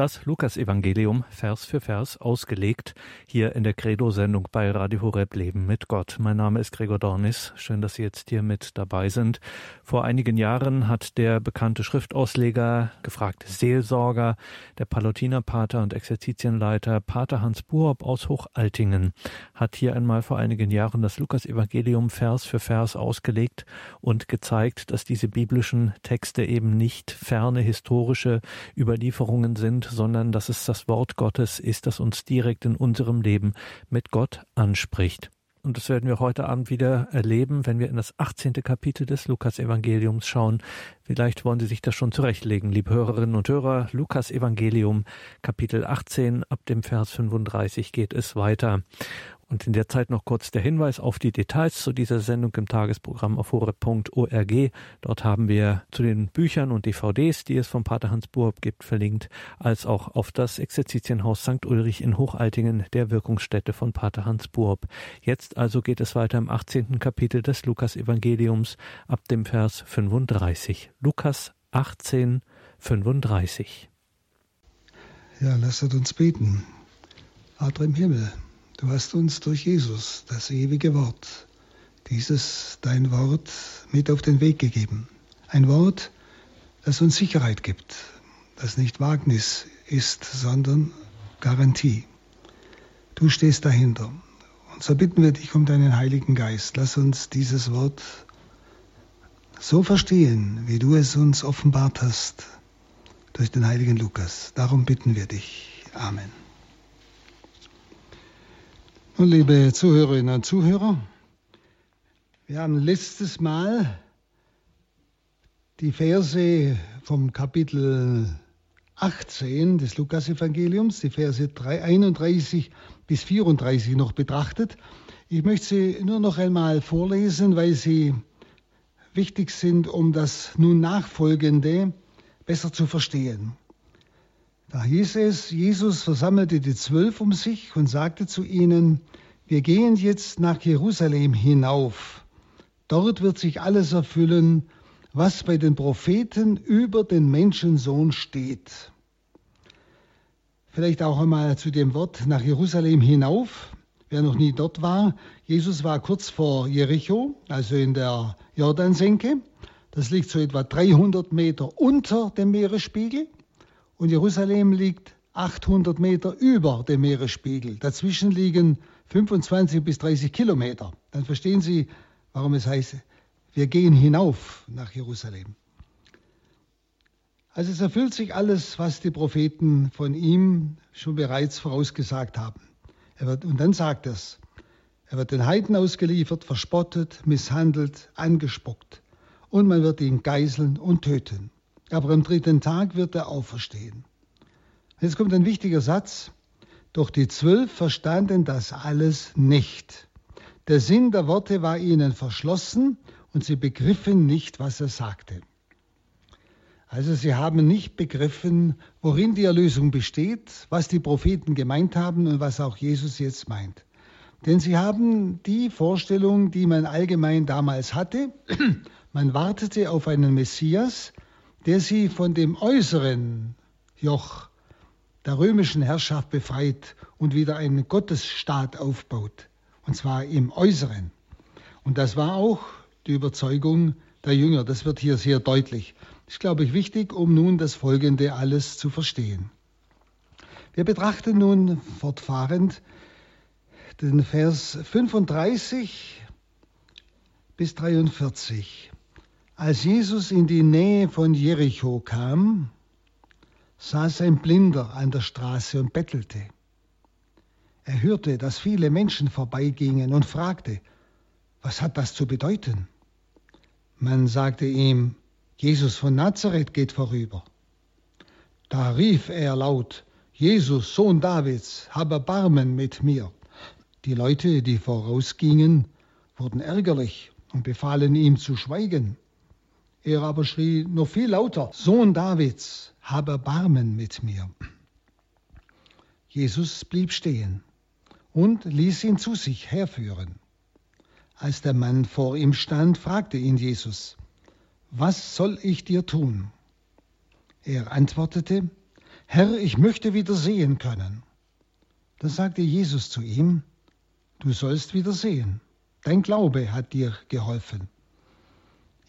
Das Lukas-Evangelium Vers für Vers ausgelegt, hier in der Credo-Sendung bei Radio Horeb Leben mit Gott. Mein Name ist Gregor Dornis. Schön, dass Sie jetzt hier mit dabei sind. Vor einigen Jahren hat der bekannte Schriftausleger, gefragte Seelsorger, der Palutinerpater und Exerzitienleiter Pater Hans Buob aus Hochaltingen, hat hier einmal vor einigen Jahren das Lukas-Evangelium Vers für Vers ausgelegt und gezeigt, dass diese biblischen Texte eben nicht ferne historische Überlieferungen sind, sondern dass es das Wort Gottes ist, das uns direkt in unserem Leben mit Gott anspricht. Und das werden wir heute Abend wieder erleben, wenn wir in das 18. Kapitel des Lukas-Evangeliums schauen. Vielleicht wollen Sie sich das schon zurechtlegen, liebe Hörerinnen und Hörer. Lukas-Evangelium, Kapitel 18, ab dem Vers 35 geht es weiter. Und in der Zeit noch kurz der Hinweis auf die Details zu dieser Sendung im Tagesprogramm auf horeb.org. Dort haben wir zu den Büchern und DVDs, die es vom Pater Hans Burb gibt, verlinkt, als auch auf das Exerzitienhaus St. Ulrich in Hochaltingen, der Wirkungsstätte von Pater Hans Burb. Jetzt also geht es weiter im 18. Kapitel des Lukas-Evangeliums ab dem Vers 35. Lukas 18, 35. Ja, lasset uns beten. Vater im Himmel, Du hast uns durch Jesus, das ewige Wort, dieses dein Wort mit auf den Weg gegeben. Ein Wort, das uns Sicherheit gibt, das nicht Wagnis ist, sondern Garantie. Du stehst dahinter. Und so bitten wir dich um deinen Heiligen Geist. Lass uns dieses Wort so verstehen, wie du es uns offenbart hast durch den heiligen Lukas. Darum bitten wir dich. Amen. Liebe Zuhörerinnen und Zuhörer, wir haben letztes Mal die Verse vom Kapitel 18 des Lukasevangeliums, die Verse 31 bis 34 noch betrachtet. Ich möchte sie nur noch einmal vorlesen, weil sie wichtig sind, um das nun Nachfolgende besser zu verstehen. Da hieß es, Jesus versammelte die Zwölf um sich und sagte zu ihnen, wir gehen jetzt nach Jerusalem hinauf. Dort wird sich alles erfüllen, was bei den Propheten über den Menschensohn steht. Vielleicht auch einmal zu dem Wort nach Jerusalem hinauf. Wer noch nie dort war, Jesus war kurz vor Jericho, also in der Jordansenke. Das liegt so etwa 300 Meter unter dem Meeresspiegel und Jerusalem liegt 800 Meter über dem Meeresspiegel. Dazwischen liegen 25 bis 30 Kilometer. Dann verstehen Sie, warum es heißt, wir gehen hinauf nach Jerusalem. Also es erfüllt sich alles, was die Propheten von ihm schon bereits vorausgesagt haben. Wird, und dann sagt es, er wird den Heiden ausgeliefert, verspottet, misshandelt, angespuckt und man wird ihn geißeln und töten aber am dritten Tag wird er auferstehen. Jetzt kommt ein wichtiger Satz. Doch die Zwölf verstanden das alles nicht. Der Sinn der Worte war ihnen verschlossen und sie begriffen nicht, was er sagte. Also sie haben nicht begriffen, worin die Erlösung besteht, was die Propheten gemeint haben und was auch Jesus jetzt meint. Denn sie haben die Vorstellung, die man allgemein damals hatte, man wartete auf einen Messias, der sie von dem äußeren Joch der römischen Herrschaft befreit und wieder einen Gottesstaat aufbaut, und zwar im Äußeren. Und das war auch die Überzeugung der Jünger. Das wird hier sehr deutlich. Das ist, glaube ich, wichtig, um nun das Folgende alles zu verstehen. Wir betrachten nun fortfahrend den Vers 35 bis 43. Als Jesus in die Nähe von Jericho kam, saß ein Blinder an der Straße und bettelte. Er hörte, dass viele Menschen vorbeigingen und fragte, was hat das zu bedeuten? Man sagte ihm, Jesus von Nazareth geht vorüber. Da rief er laut, Jesus, Sohn Davids, hab Erbarmen mit mir. Die Leute, die vorausgingen, wurden ärgerlich und befahlen ihm zu schweigen. Er aber schrie noch viel lauter, Sohn Davids, habe Erbarmen mit mir. Jesus blieb stehen und ließ ihn zu sich herführen. Als der Mann vor ihm stand, fragte ihn Jesus, was soll ich dir tun? Er antwortete, Herr, ich möchte wieder sehen können. Da sagte Jesus zu ihm, du sollst wieder sehen. Dein Glaube hat dir geholfen.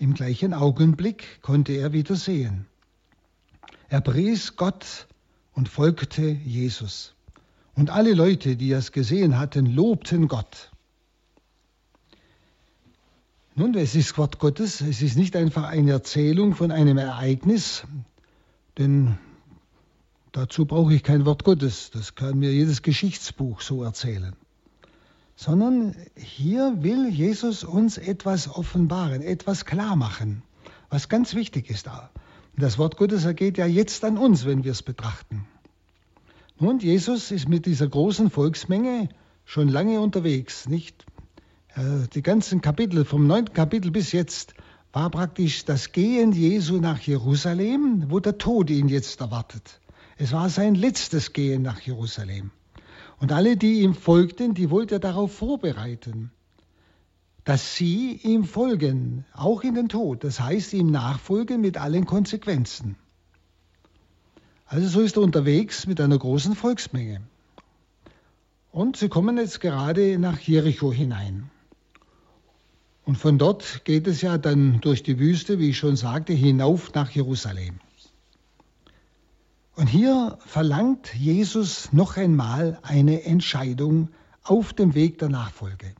Im gleichen Augenblick konnte er wieder sehen. Er pries Gott und folgte Jesus. Und alle Leute, die es gesehen hatten, lobten Gott. Nun, es ist Wort Gottes, es ist nicht einfach eine Erzählung von einem Ereignis, denn dazu brauche ich kein Wort Gottes, das kann mir jedes Geschichtsbuch so erzählen, sondern hier will Jesus uns etwas offenbaren, etwas klar machen, was ganz wichtig ist. Das Wort Gottes ergeht ja jetzt an uns, wenn wir es betrachten. Und Jesus ist mit dieser großen Volksmenge schon lange unterwegs, nicht? Äh, die ganzen Kapitel, vom neunten Kapitel bis jetzt, war praktisch das Gehen Jesu nach Jerusalem, wo der Tod ihn jetzt erwartet. Es war sein letztes Gehen nach Jerusalem. Und alle, die ihm folgten, die wollte er darauf vorbereiten, dass sie ihm folgen, auch in den Tod. Das heißt, ihm nachfolgen mit allen Konsequenzen. Also so ist er unterwegs mit einer großen Volksmenge. Und sie kommen jetzt gerade nach Jericho hinein. Und von dort geht es ja dann durch die Wüste, wie ich schon sagte, hinauf nach Jerusalem. Und hier verlangt Jesus noch einmal eine Entscheidung auf dem Weg der Nachfolge.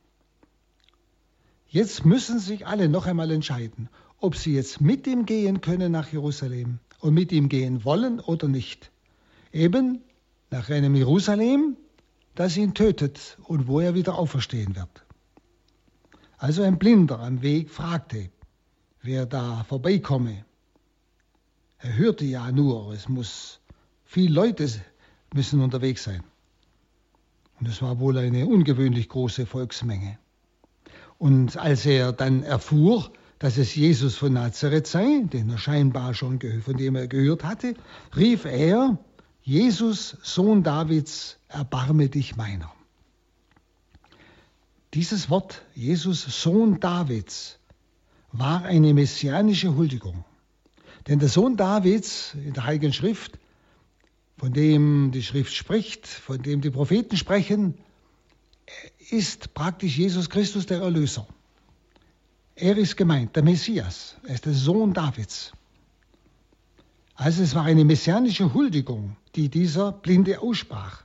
Jetzt müssen sich alle noch einmal entscheiden, ob sie jetzt mit ihm gehen können nach Jerusalem und mit ihm gehen wollen oder nicht. Eben nach einem Jerusalem, das ihn tötet und wo er wieder auferstehen wird. Also ein Blinder am Weg fragte, wer da vorbeikomme. Er hörte ja nur, es muss viele Leute müssen unterwegs sein. Und es war wohl eine ungewöhnlich große Volksmenge. Und als er dann erfuhr, dass es Jesus von Nazareth sei, den er scheinbar schon von dem er gehört hatte, rief er, Jesus, Sohn Davids, erbarme dich meiner. Dieses Wort, Jesus, Sohn Davids, war eine messianische Huldigung. Denn der Sohn Davids in der Heiligen Schrift, von dem die Schrift spricht, von dem die Propheten sprechen, ist praktisch Jesus Christus der Erlöser. Er ist gemeint, der Messias. Er ist der Sohn Davids. Also es war eine messianische Huldigung, die dieser Blinde aussprach.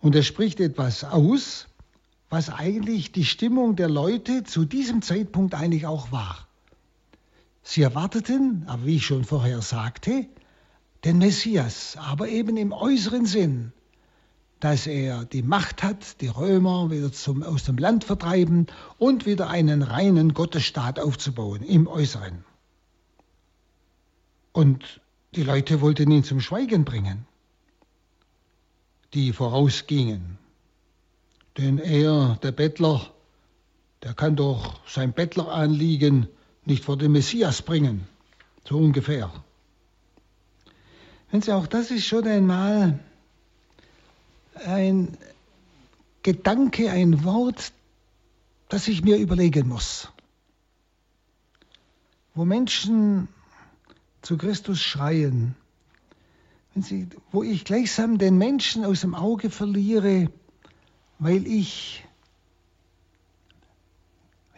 Und er spricht etwas aus, was eigentlich die Stimmung der Leute zu diesem Zeitpunkt eigentlich auch war. Sie erwarteten, aber wie ich schon vorher sagte, den Messias, aber eben im äußeren Sinn, dass er die Macht hat, die Römer wieder zum, aus dem Land vertreiben und wieder einen reinen Gottesstaat aufzubauen im Äußeren. Und die Leute wollten ihn zum Schweigen bringen, die vorausgingen. Denn er, der Bettler, der kann doch sein Bettleranliegen nicht vor den Messias bringen, so ungefähr. Wenn Sie auch das ist schon einmal ein Gedanke, ein Wort, das ich mir überlegen muss. Wo Menschen zu Christus schreien, wenn sie, wo ich gleichsam den Menschen aus dem Auge verliere, weil ich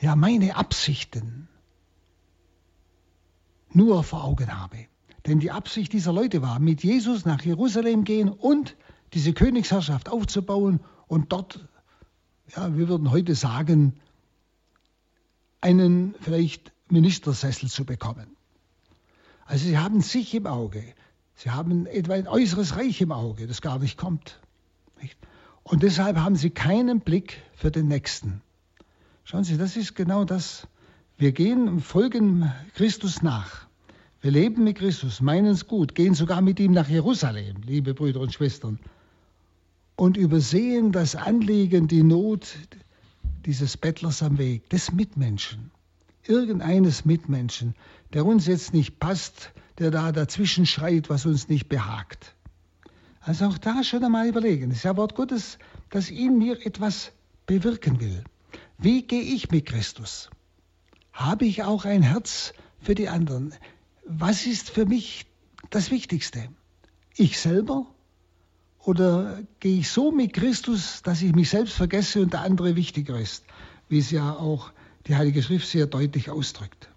ja meine Absichten nur vor Augen habe. Denn die Absicht dieser Leute war, mit Jesus nach Jerusalem gehen und diese Königsherrschaft aufzubauen und dort, ja, wir würden heute sagen, einen vielleicht Ministersessel zu bekommen. Also sie haben sich im Auge. Sie haben etwa ein äußeres Reich im Auge, das gar nicht kommt. Und deshalb haben sie keinen Blick für den Nächsten. Schauen Sie, das ist genau das. Wir gehen und folgen Christus nach. Wir leben mit Christus, meinen es gut, gehen sogar mit ihm nach Jerusalem, liebe Brüder und Schwestern und übersehen das Anliegen, die Not dieses Bettlers am Weg, des Mitmenschen, irgendeines Mitmenschen, der uns jetzt nicht passt, der da dazwischen schreit, was uns nicht behagt. Also auch da schon einmal überlegen. Es ist ja Wort Gottes, das in mir etwas bewirken will. Wie gehe ich mit Christus? Habe ich auch ein Herz für die anderen? Was ist für mich das Wichtigste? ich selber? Oder gehe ich so mit Christus, dass ich mich selbst vergesse und der andere wichtiger ist, wie es ja auch die Heilige Schrift sehr deutlich ausdrückt.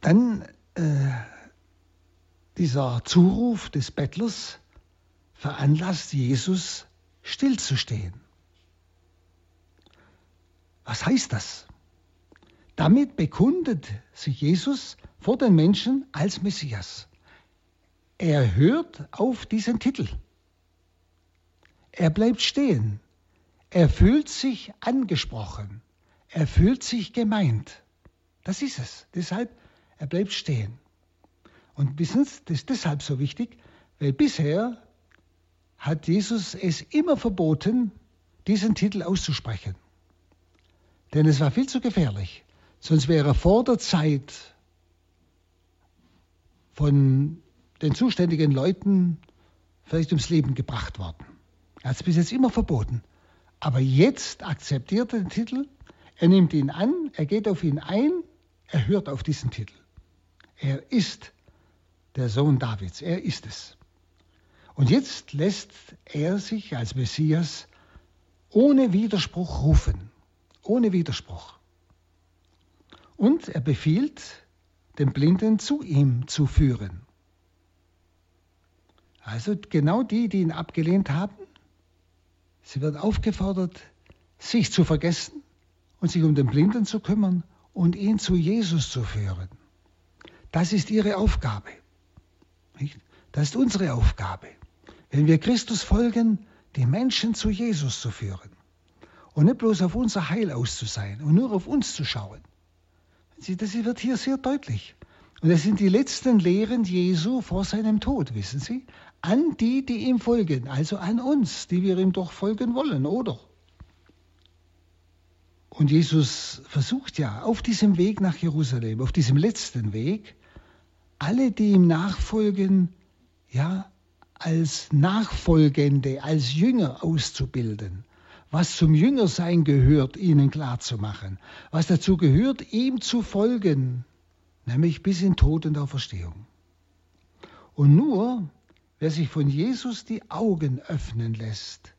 Dann äh, dieser Zuruf des Bettlers veranlasst Jesus stillzustehen. Was heißt das? Damit bekundet sich Jesus vor den Menschen als Messias. Er hört auf diesen Titel. Er bleibt stehen. Er fühlt sich angesprochen. Er fühlt sich gemeint. Das ist es. Deshalb, er bleibt stehen. Und wissen Sie, das ist deshalb so wichtig, weil bisher hat Jesus es immer verboten, diesen Titel auszusprechen. Denn es war viel zu gefährlich. Sonst wäre er vor der Zeit von den zuständigen Leuten vielleicht ums Leben gebracht worden. Er hat es bis jetzt immer verboten. Aber jetzt akzeptiert er den Titel, er nimmt ihn an, er geht auf ihn ein, er hört auf diesen Titel. Er ist der Sohn Davids, er ist es. Und jetzt lässt er sich als Messias ohne Widerspruch rufen, ohne Widerspruch. Und er befiehlt, den Blinden zu ihm zu führen. Also genau die, die ihn abgelehnt haben, sie wird aufgefordert, sich zu vergessen und sich um den Blinden zu kümmern und ihn zu Jesus zu führen. Das ist ihre Aufgabe. Nicht? Das ist unsere Aufgabe. Wenn wir Christus folgen, die Menschen zu Jesus zu führen. Und nicht bloß auf unser Heil aus zu sein und nur auf uns zu schauen. Das wird hier sehr deutlich. Und das sind die letzten Lehren Jesu vor seinem Tod, wissen Sie? An die, die ihm folgen, also an uns, die wir ihm doch folgen wollen, oder? Und Jesus versucht ja auf diesem Weg nach Jerusalem, auf diesem letzten Weg, alle, die ihm nachfolgen, ja, als Nachfolgende, als Jünger auszubilden. Was zum Jüngersein gehört, ihnen klarzumachen. Was dazu gehört, ihm zu folgen, nämlich bis in Tod und Auferstehung. Und nur, wer sich von Jesus die Augen öffnen lässt,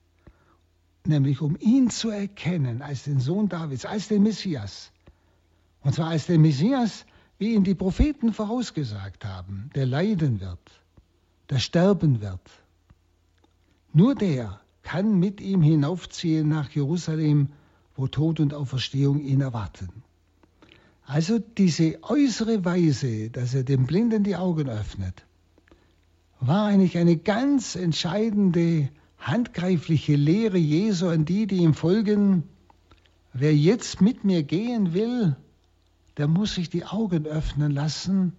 nämlich um ihn zu erkennen als den Sohn Davids, als den Messias, und zwar als den Messias, wie ihn die Propheten vorausgesagt haben, der leiden wird, der sterben wird. Nur der kann mit ihm hinaufziehen nach Jerusalem, wo Tod und Auferstehung ihn erwarten. Also diese äußere Weise, dass er dem Blinden die Augen öffnet, war eigentlich eine ganz entscheidende, handgreifliche Lehre Jesu an die, die ihm folgen. Wer jetzt mit mir gehen will, der muss sich die Augen öffnen lassen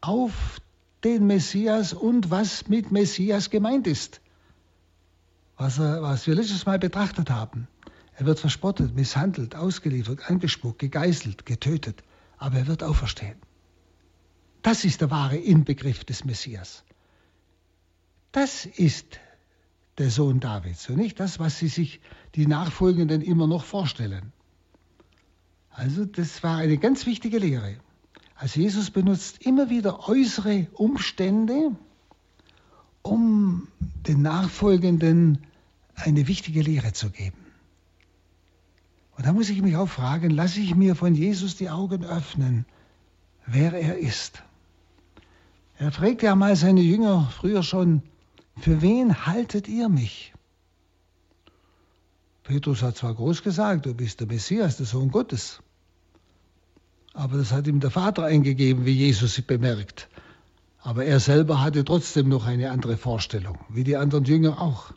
auf den Messias und was mit Messias gemeint ist. Was, was wir letztes Mal betrachtet haben. Er wird verspottet, misshandelt, ausgeliefert, angespuckt, gegeißelt, getötet, aber er wird auferstehen. Das ist der wahre Inbegriff des Messias. Das ist der Sohn Davids und nicht das, was sie sich die Nachfolgenden immer noch vorstellen. Also das war eine ganz wichtige Lehre. Also Jesus benutzt immer wieder äußere Umstände, um den Nachfolgenden eine wichtige Lehre zu geben. Und da muss ich mich auch fragen, lasse ich mir von Jesus die Augen öffnen, wer er ist. Er fragt ja mal seine Jünger früher schon, für wen haltet ihr mich? Petrus hat zwar groß gesagt, du bist der Messias, der Sohn Gottes. Aber das hat ihm der Vater eingegeben, wie Jesus sie bemerkt. Aber er selber hatte trotzdem noch eine andere Vorstellung, wie die anderen Jünger auch.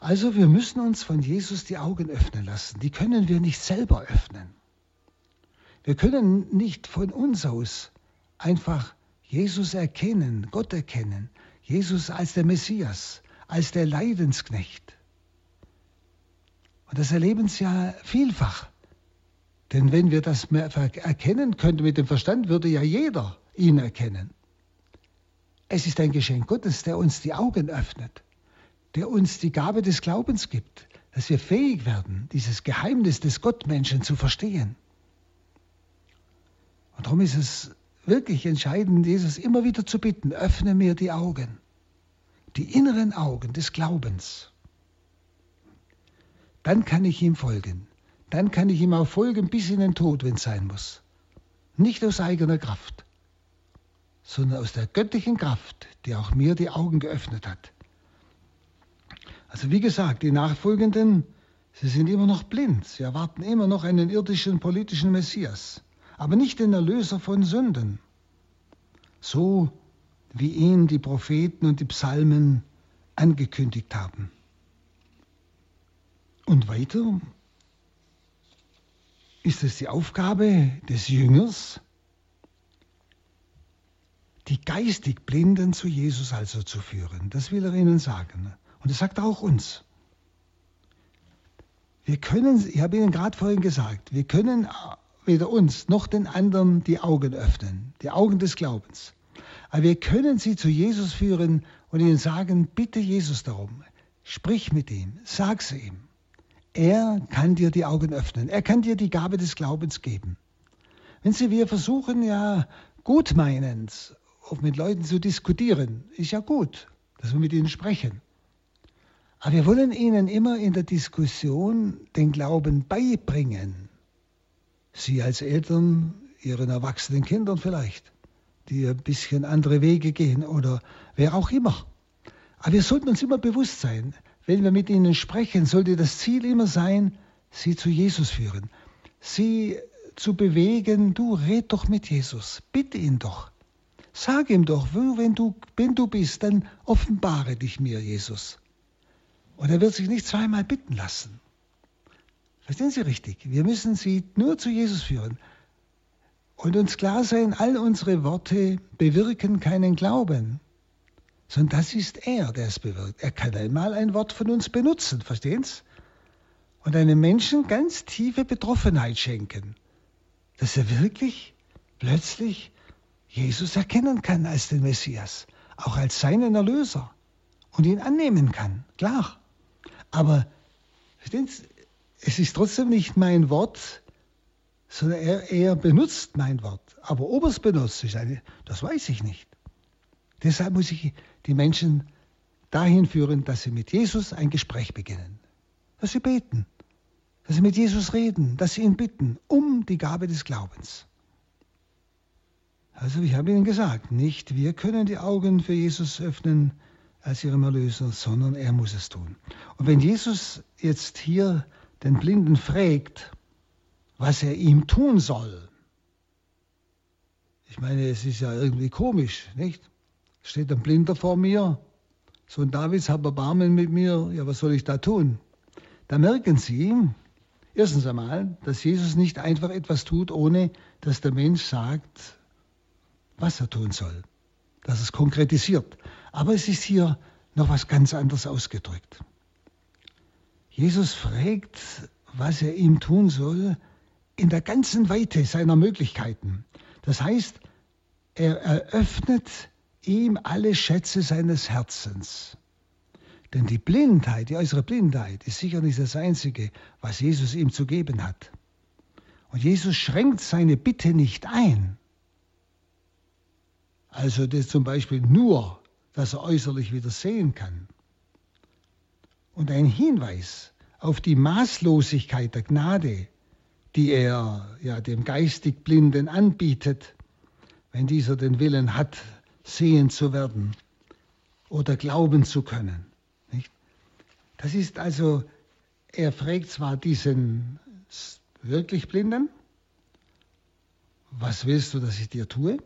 Also wir müssen uns von Jesus die Augen öffnen lassen. Die können wir nicht selber öffnen. Wir können nicht von uns aus einfach Jesus erkennen, Gott erkennen, Jesus als der Messias, als der Leidensknecht. Und das erleben Sie ja vielfach. Denn wenn wir das mehr erkennen könnten mit dem Verstand, würde ja jeder ihn erkennen. Es ist ein Geschenk Gottes, der uns die Augen öffnet, der uns die Gabe des Glaubens gibt, dass wir fähig werden, dieses Geheimnis des Gottmenschen zu verstehen. Und darum ist es wirklich entscheidend, Jesus immer wieder zu bitten, öffne mir die Augen, die inneren Augen des Glaubens. Dann kann ich ihm folgen. Dann kann ich ihm auch folgen bis in den Tod, wenn es sein muss. Nicht aus eigener Kraft, sondern aus der göttlichen Kraft, die auch mir die Augen geöffnet hat. Also wie gesagt, die Nachfolgenden, sie sind immer noch blind. Sie erwarten immer noch einen irdischen politischen Messias, aber nicht den Erlöser von Sünden. So wie ihn die Propheten und die Psalmen angekündigt haben. Und weiter ist es die Aufgabe des Jüngers, die geistig Blinden zu Jesus also zu führen. Das will er ihnen sagen. Und das sagt auch uns. Wir können, ich habe Ihnen gerade vorhin gesagt, wir können weder uns noch den anderen die Augen öffnen, die Augen des Glaubens. Aber wir können sie zu Jesus führen und ihnen sagen, bitte Jesus darum, sprich mit ihm, sag's ihm. Er kann dir die Augen öffnen, er kann dir die Gabe des Glaubens geben. Wenn Sie, wir versuchen ja gutmeinend mit Leuten zu diskutieren, ist ja gut, dass wir mit ihnen sprechen. Aber wir wollen ihnen immer in der Diskussion den Glauben beibringen. Sie als Eltern, ihren erwachsenen Kindern vielleicht, die ein bisschen andere Wege gehen oder wer auch immer. Aber wir sollten uns immer bewusst sein, wenn wir mit ihnen sprechen, sollte das Ziel immer sein, sie zu Jesus führen. Sie zu bewegen, du red doch mit Jesus, bitte ihn doch. Sag ihm doch, wenn du, wenn du bist, dann offenbare dich mir, Jesus. Und er wird sich nicht zweimal bitten lassen. Verstehen Sie richtig? Wir müssen sie nur zu Jesus führen. Und uns klar sein, all unsere Worte bewirken keinen Glauben, sondern das ist er, der es bewirkt. Er kann einmal ein Wort von uns benutzen, verstehen Sie? Und einem Menschen ganz tiefe Betroffenheit schenken, dass er wirklich plötzlich Jesus erkennen kann als den Messias, auch als seinen Erlöser und ihn annehmen kann, klar. Aber es ist trotzdem nicht mein Wort, sondern er, er benutzt mein Wort. Aber ob er es benutzt, eine, das weiß ich nicht. Deshalb muss ich die Menschen dahin führen, dass sie mit Jesus ein Gespräch beginnen. Dass sie beten, dass sie mit Jesus reden, dass sie ihn bitten um die Gabe des Glaubens. Also ich habe Ihnen gesagt, nicht wir können die Augen für Jesus öffnen, als ihrem Erlöser, sondern er muss es tun. Und wenn Jesus jetzt hier den Blinden fragt, was er ihm tun soll, ich meine, es ist ja irgendwie komisch, nicht? Steht ein Blinder vor mir, Sohn Davids, hab Erbarmen mit mir, ja, was soll ich da tun? Da merken Sie, erstens einmal, dass Jesus nicht einfach etwas tut, ohne dass der Mensch sagt, was er tun soll, dass es konkretisiert. Aber es ist hier noch was ganz anderes ausgedrückt. Jesus fragt, was er ihm tun soll, in der ganzen Weite seiner Möglichkeiten. Das heißt, er eröffnet ihm alle Schätze seines Herzens. Denn die Blindheit, die äußere Blindheit, ist sicher nicht das Einzige, was Jesus ihm zu geben hat. Und Jesus schränkt seine Bitte nicht ein. Also das zum Beispiel nur dass er äußerlich wieder sehen kann. Und ein Hinweis auf die Maßlosigkeit der Gnade, die er ja dem geistig Blinden anbietet, wenn dieser den Willen hat, sehen zu werden oder glauben zu können. Nicht? Das ist also, er fragt zwar diesen wirklich Blinden, was willst du, dass ich dir tue?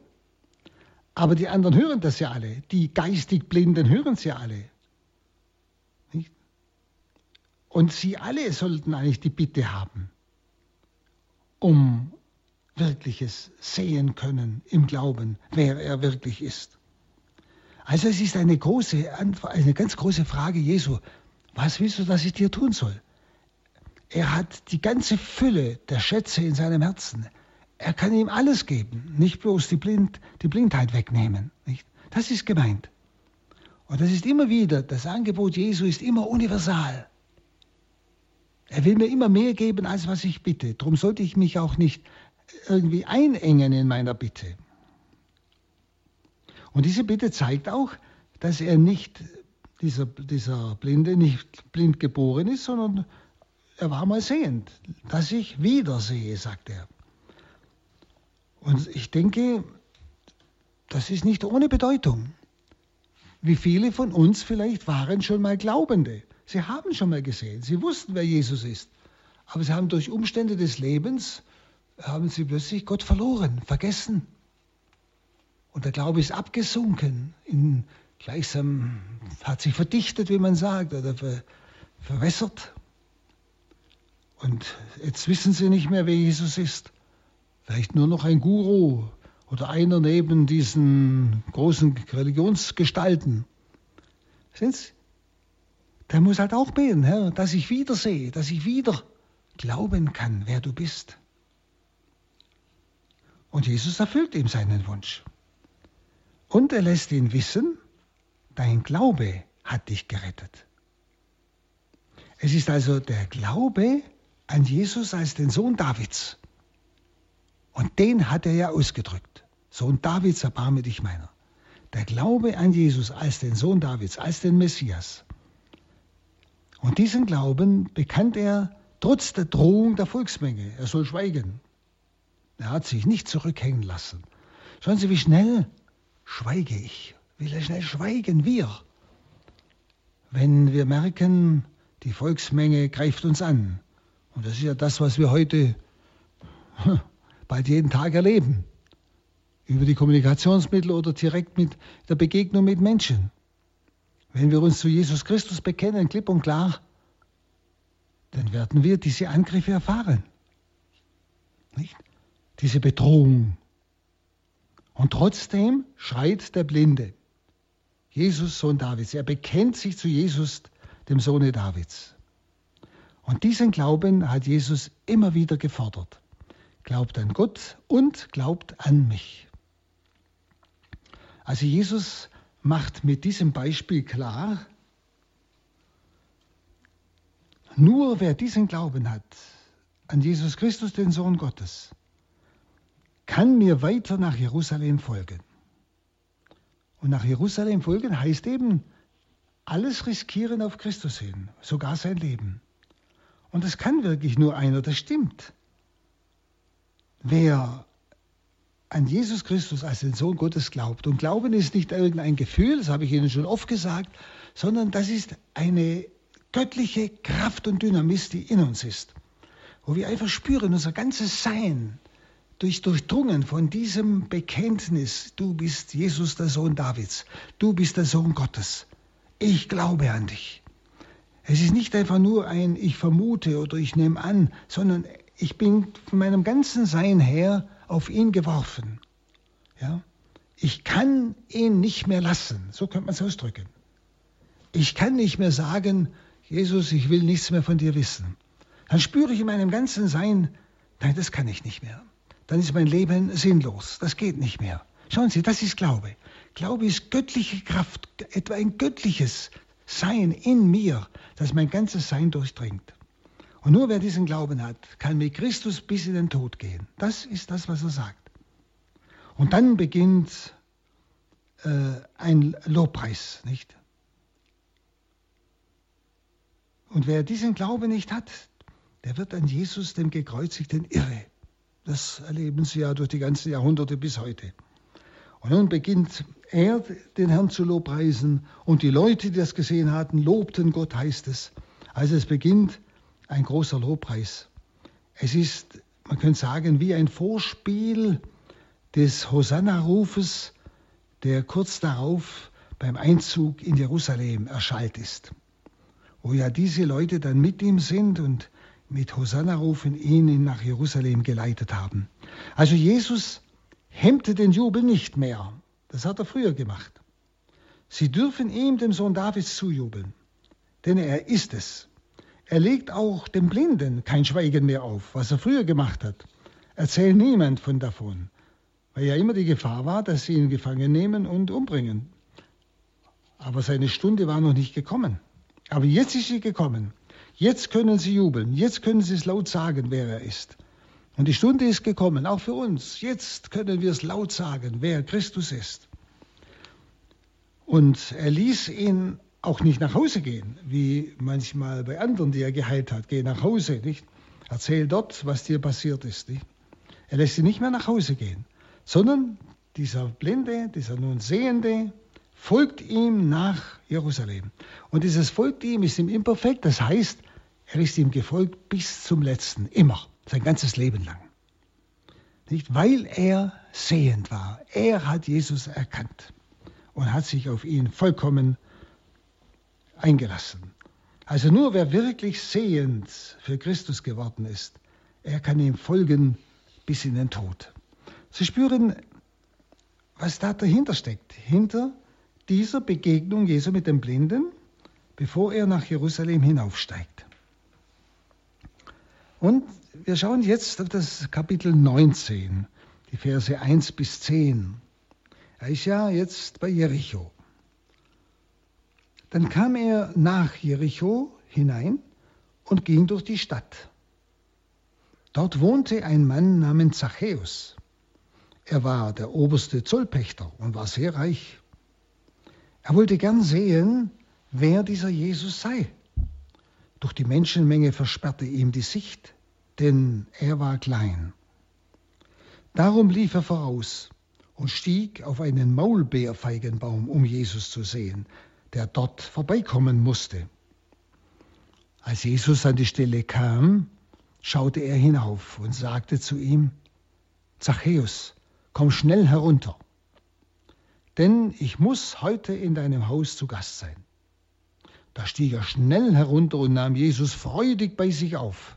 Aber die anderen hören das ja alle. Die geistig Blinden hören es ja alle. Nicht? Und sie alle sollten eigentlich die Bitte haben, um wirkliches sehen können im Glauben, wer er wirklich ist. Also es ist eine große, eine ganz große Frage Jesu. Was willst du, dass ich dir tun soll? Er hat die ganze Fülle der Schätze in seinem Herzen. Er kann ihm alles geben, nicht bloß die, Blind, die Blindheit wegnehmen. Nicht? Das ist gemeint. Und das ist immer wieder, das Angebot Jesu ist immer universal. Er will mir immer mehr geben, als was ich bitte. Darum sollte ich mich auch nicht irgendwie einengen in meiner Bitte. Und diese Bitte zeigt auch, dass er nicht, dieser, dieser Blinde nicht blind geboren ist, sondern er war mal sehend. Dass ich wieder sehe, sagt er. Und ich denke, das ist nicht ohne Bedeutung. Wie viele von uns vielleicht waren schon mal Glaubende. Sie haben schon mal gesehen, sie wussten, wer Jesus ist. Aber sie haben durch Umstände des Lebens, haben sie plötzlich Gott verloren, vergessen. Und der Glaube ist abgesunken, in, gleichsam hat sich verdichtet, wie man sagt, oder ver, verwässert. Und jetzt wissen sie nicht mehr, wer Jesus ist. Vielleicht nur noch ein Guru oder einer neben diesen großen Religionsgestalten. Sind's? Der muss halt auch beten, Herr, dass ich wieder sehe, dass ich wieder glauben kann, wer du bist. Und Jesus erfüllt ihm seinen Wunsch. Und er lässt ihn wissen, dein Glaube hat dich gerettet. Es ist also der Glaube an Jesus als den Sohn Davids. Und den hat er ja ausgedrückt. Sohn Davids, erbarme dich meiner. Der Glaube an Jesus als den Sohn Davids, als den Messias. Und diesen Glauben bekannt er trotz der Drohung der Volksmenge. Er soll schweigen. Er hat sich nicht zurückhängen lassen. Schauen Sie, wie schnell schweige ich. Will er schnell schweigen? Wir. Wenn wir merken, die Volksmenge greift uns an. Und das ist ja das, was wir heute bald jeden Tag erleben. Über die Kommunikationsmittel oder direkt mit der Begegnung mit Menschen. Wenn wir uns zu Jesus Christus bekennen, klipp und klar, dann werden wir diese Angriffe erfahren. Nicht? Diese Bedrohung. Und trotzdem schreit der Blinde. Jesus, Sohn Davids. Er bekennt sich zu Jesus, dem Sohne Davids. Und diesen Glauben hat Jesus immer wieder gefordert. Glaubt an Gott und glaubt an mich. Also Jesus macht mit diesem Beispiel klar, nur wer diesen Glauben hat an Jesus Christus, den Sohn Gottes, kann mir weiter nach Jerusalem folgen. Und nach Jerusalem folgen heißt eben alles riskieren auf Christus hin, sogar sein Leben. Und das kann wirklich nur einer, das stimmt. Wer an Jesus Christus als den Sohn Gottes glaubt, und Glauben ist nicht irgendein Gefühl, das habe ich Ihnen schon oft gesagt, sondern das ist eine göttliche Kraft und Dynamis, die in uns ist, wo wir einfach spüren, unser ganzes Sein, durch, durchdrungen von diesem Bekenntnis, du bist Jesus, der Sohn Davids, du bist der Sohn Gottes, ich glaube an dich. Es ist nicht einfach nur ein Ich vermute oder ich nehme an, sondern ich bin von meinem ganzen Sein her auf ihn geworfen. Ja? Ich kann ihn nicht mehr lassen, so könnte man es ausdrücken. Ich kann nicht mehr sagen, Jesus, ich will nichts mehr von dir wissen. Dann spüre ich in meinem ganzen Sein, nein, das kann ich nicht mehr. Dann ist mein Leben sinnlos, das geht nicht mehr. Schauen Sie, das ist Glaube. Glaube ist göttliche Kraft, etwa ein göttliches sein in mir, das mein ganzes Sein durchdringt. Und nur wer diesen Glauben hat, kann mit Christus bis in den Tod gehen. Das ist das, was er sagt. Und dann beginnt äh, ein Lobpreis, nicht? Und wer diesen Glauben nicht hat, der wird an Jesus, dem Gekreuzigten, irre. Das erleben Sie ja durch die ganzen Jahrhunderte bis heute. Und nun beginnt er, den Herrn zu lobpreisen, und die Leute, die das gesehen hatten, lobten Gott, heißt es. Also es beginnt ein großer Lobpreis. Es ist, man könnte sagen, wie ein Vorspiel des Hosanna-Rufes, der kurz darauf beim Einzug in Jerusalem erschallt ist. Wo ja diese Leute dann mit ihm sind und mit Hosanna-Rufen ihn nach Jerusalem geleitet haben. Also Jesus hemmte den Jubel nicht mehr. Das hat er früher gemacht. Sie dürfen ihm, dem Sohn Davids, zujubeln, denn er ist es. Er legt auch dem Blinden kein Schweigen mehr auf, was er früher gemacht hat. Erzählt niemand von davon, weil ja immer die Gefahr war, dass sie ihn gefangen nehmen und umbringen. Aber seine Stunde war noch nicht gekommen. Aber jetzt ist sie gekommen. Jetzt können sie jubeln. Jetzt können sie es laut sagen, wer er ist. Und die Stunde ist gekommen, auch für uns. Jetzt können wir es laut sagen, wer Christus ist. Und er ließ ihn auch nicht nach Hause gehen, wie manchmal bei anderen, die er geheilt hat. Geh nach Hause, nicht? Erzähl dort, was dir passiert ist. Nicht? Er lässt ihn nicht mehr nach Hause gehen, sondern dieser Blinde, dieser nun Sehende, folgt ihm nach Jerusalem. Und dieses folgt ihm ist ihm imperfekt, das heißt, er ist ihm gefolgt bis zum letzten, immer, sein ganzes Leben lang. Nicht? Weil er sehend war. Er hat Jesus erkannt und hat sich auf ihn vollkommen eingelassen. Also nur wer wirklich sehend für Christus geworden ist, er kann ihm folgen bis in den Tod. Sie spüren, was da dahinter steckt. Hinter dieser Begegnung Jesu mit dem Blinden, bevor er nach Jerusalem hinaufsteigt. Und wir schauen jetzt auf das Kapitel 19, die Verse 1 bis 10. Er ist ja jetzt bei Jericho. Dann kam er nach Jericho hinein und ging durch die Stadt. Dort wohnte ein Mann namens Zachäus. Er war der oberste Zollpächter und war sehr reich. Er wollte gern sehen, wer dieser Jesus sei. Doch die Menschenmenge versperrte ihm die Sicht, denn er war klein. Darum lief er voraus und stieg auf einen Maulbeerfeigenbaum, um Jesus zu sehen, der dort vorbeikommen musste. Als Jesus an die Stelle kam, schaute er hinauf und sagte zu ihm, Zachäus, komm schnell herunter, denn ich muss heute in deinem Haus zu Gast sein. Da stieg er schnell herunter und nahm Jesus freudig bei sich auf.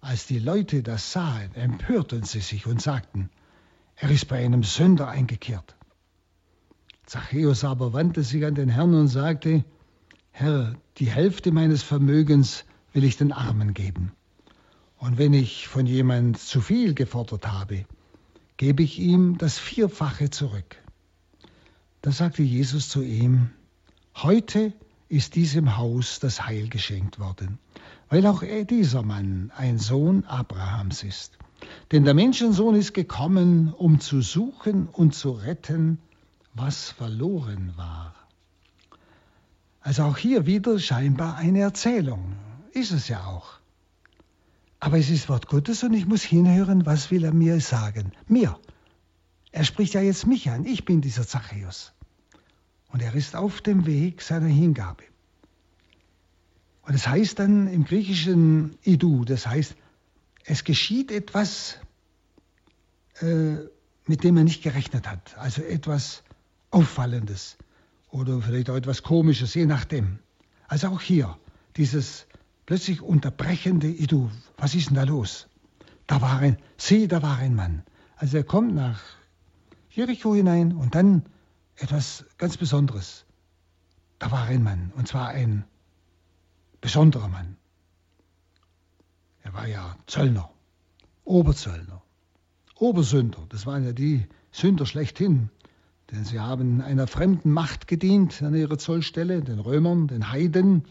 Als die Leute das sahen, empörten sie sich und sagten, er ist bei einem Sünder eingekehrt. Zachäus aber wandte sich an den Herrn und sagte, Herr, die Hälfte meines Vermögens will ich den Armen geben. Und wenn ich von jemand zu viel gefordert habe, gebe ich ihm das Vierfache zurück. Da sagte Jesus zu ihm, heute ist diesem Haus das Heil geschenkt worden, weil auch dieser Mann ein Sohn Abrahams ist. Denn der Menschensohn ist gekommen, um zu suchen und zu retten, was verloren war. Also auch hier wieder scheinbar eine Erzählung. Ist es ja auch. Aber es ist Wort Gottes und ich muss hinhören, was will er mir sagen. Mir. Er spricht ja jetzt mich an. Ich bin dieser Zachäus. Und er ist auf dem Weg seiner Hingabe. Und es heißt dann im griechischen Idu, das heißt, es geschieht etwas, äh, mit dem er nicht gerechnet hat. Also etwas Auffallendes oder vielleicht auch etwas Komisches, je nachdem. Also auch hier, dieses plötzlich unterbrechende Idu. Was ist denn da los? Da war ein, sieh, da war ein Mann. Also er kommt nach Jericho hinein und dann etwas ganz Besonderes. Da war ein Mann, und zwar ein besonderer Mann. Er war ja Zöllner, Oberzöllner, Obersünder. Das waren ja die Sünder schlechthin. Denn sie haben einer fremden Macht gedient an ihrer Zollstelle, den Römern, den Heiden,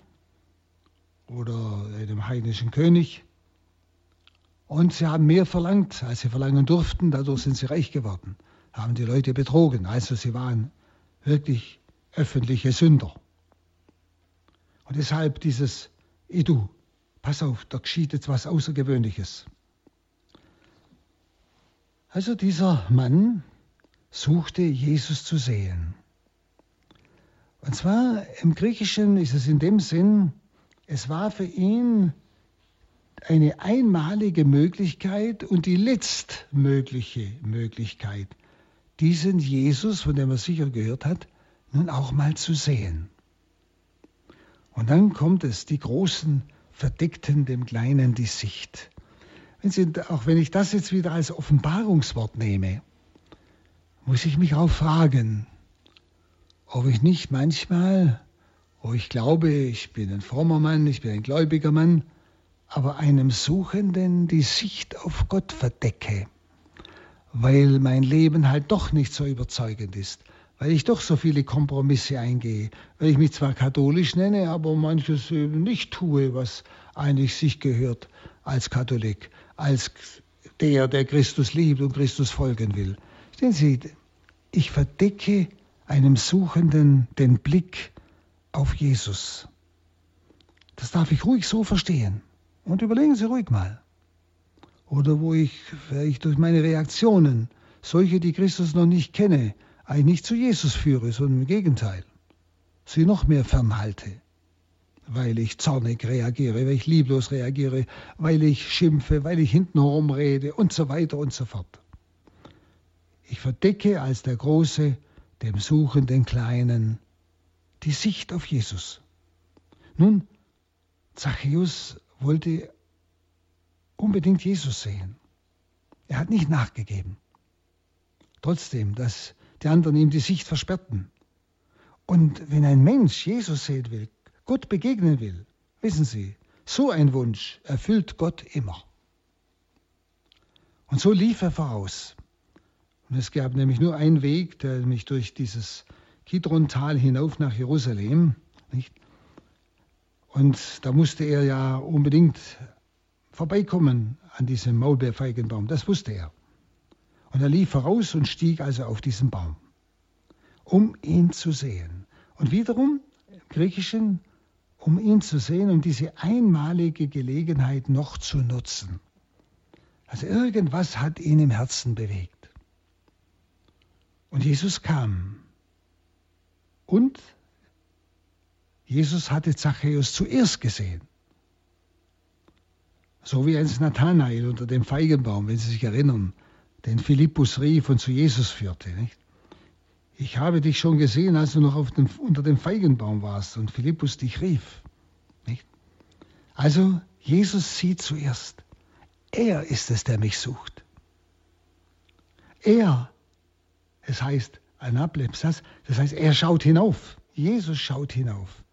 oder dem heidnischen König. Und sie haben mehr verlangt, als sie verlangen durften. Dadurch sind sie reich geworden, haben die Leute betrogen. Also sie waren wirklich öffentliche Sünder. Und deshalb dieses Edu, pass auf, da geschieht jetzt was Außergewöhnliches. Also dieser Mann suchte Jesus zu sehen. Und zwar im Griechischen ist es in dem Sinn, es war für ihn eine einmalige Möglichkeit und die letztmögliche Möglichkeit, diesen Jesus, von dem er sicher gehört hat, nun auch mal zu sehen. Und dann kommt es, die Großen verdeckten dem Kleinen die Sicht. Wenn Sie, auch wenn ich das jetzt wieder als Offenbarungswort nehme, muss ich mich auch fragen, ob ich nicht manchmal wo ich glaube, ich bin ein frommer Mann, ich bin ein gläubiger Mann, aber einem Suchenden die Sicht auf Gott verdecke, weil mein Leben halt doch nicht so überzeugend ist, weil ich doch so viele Kompromisse eingehe, weil ich mich zwar katholisch nenne, aber manches eben nicht tue, was eigentlich sich gehört als Katholik, als der, der Christus liebt und Christus folgen will. Stehen Sie, ich verdecke einem Suchenden den Blick auf Jesus. Das darf ich ruhig so verstehen. Und überlegen Sie ruhig mal. Oder wo ich vielleicht durch meine Reaktionen, solche, die Christus noch nicht kenne, eigentlich nicht zu Jesus führe, sondern im Gegenteil, sie noch mehr fernhalte, weil ich zornig reagiere, weil ich lieblos reagiere, weil ich schimpfe, weil ich hintenherum rede und so weiter und so fort. Ich verdecke als der Große dem Suchenden Kleinen die Sicht auf Jesus. Nun, Zachäus wollte unbedingt Jesus sehen. Er hat nicht nachgegeben. Trotzdem, dass die anderen ihm die Sicht versperrten. Und wenn ein Mensch Jesus sehen will, Gott begegnen will, wissen Sie, so ein Wunsch erfüllt Gott immer. Und so lief er voraus. Und es gab nämlich nur einen Weg, der mich durch dieses Kidron-Tal hinauf nach Jerusalem. Nicht? Und da musste er ja unbedingt vorbeikommen an diesem Maulbeerfeigenbaum. Das wusste er. Und er lief voraus und stieg also auf diesen Baum, um ihn zu sehen. Und wiederum im Griechischen, um ihn zu sehen, um diese einmalige Gelegenheit noch zu nutzen. Also irgendwas hat ihn im Herzen bewegt. Und Jesus kam. Und Jesus hatte Zachäus zuerst gesehen. So wie einst Nathanael unter dem Feigenbaum, wenn Sie sich erinnern, den Philippus rief und zu Jesus führte. Nicht? Ich habe dich schon gesehen, als du noch dem, unter dem Feigenbaum warst und Philippus dich rief. Nicht? Also Jesus sieht zuerst. Er ist es, der mich sucht. Er, es heißt Anaplepsas, das heißt, er schaut hinauf. Jesus schaut hinauf.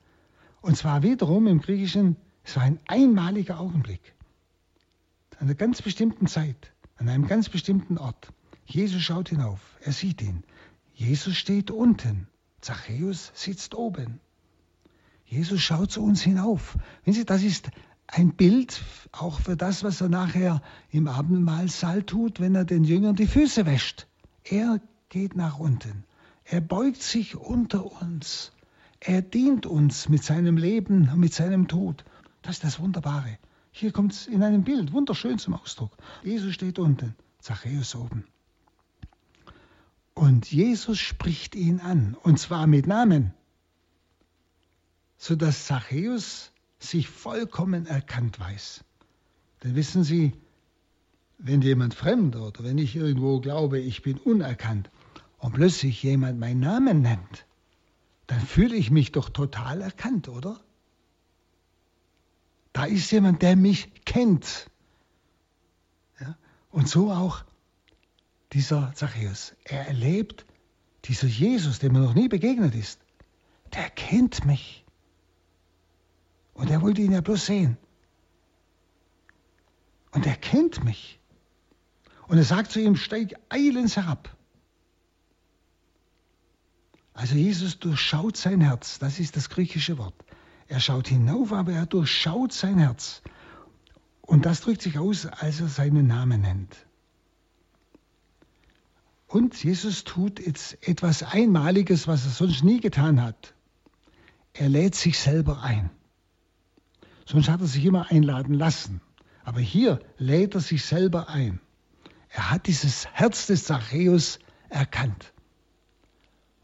Und zwar wiederum im Griechischen, es war ein einmaliger Augenblick an einer ganz bestimmten Zeit, an einem ganz bestimmten Ort. Jesus schaut hinauf, er sieht ihn. Jesus steht unten, Zachäus sitzt oben. Jesus schaut zu uns hinauf. Wenn Sie, das ist ein Bild auch für das, was er nachher im Abendmahlsaal tut, wenn er den Jüngern die Füße wäscht. Er geht nach unten. Er beugt sich unter uns. Er dient uns mit seinem Leben und mit seinem Tod. Das ist das Wunderbare. Hier kommt es in einem Bild wunderschön zum Ausdruck. Jesus steht unten, Zachäus oben. Und Jesus spricht ihn an, und zwar mit Namen, sodass Zachäus sich vollkommen erkannt weiß. Denn wissen Sie, wenn jemand fremd oder wenn ich irgendwo glaube, ich bin unerkannt und plötzlich jemand meinen Namen nennt, dann fühle ich mich doch total erkannt, oder? Da ist jemand, der mich kennt. Ja? Und so auch dieser Zachäus. Er erlebt, dieser Jesus, dem er noch nie begegnet ist, der kennt mich. Und er wollte ihn ja bloß sehen. Und er kennt mich. Und er sagt zu ihm, steig eilends herab. Also Jesus durchschaut sein Herz, das ist das griechische Wort. Er schaut hinauf, aber er durchschaut sein Herz. Und das drückt sich aus, als er seinen Namen nennt. Und Jesus tut jetzt etwas Einmaliges, was er sonst nie getan hat. Er lädt sich selber ein. Sonst hat er sich immer einladen lassen. Aber hier lädt er sich selber ein. Er hat dieses Herz des Zachäus erkannt.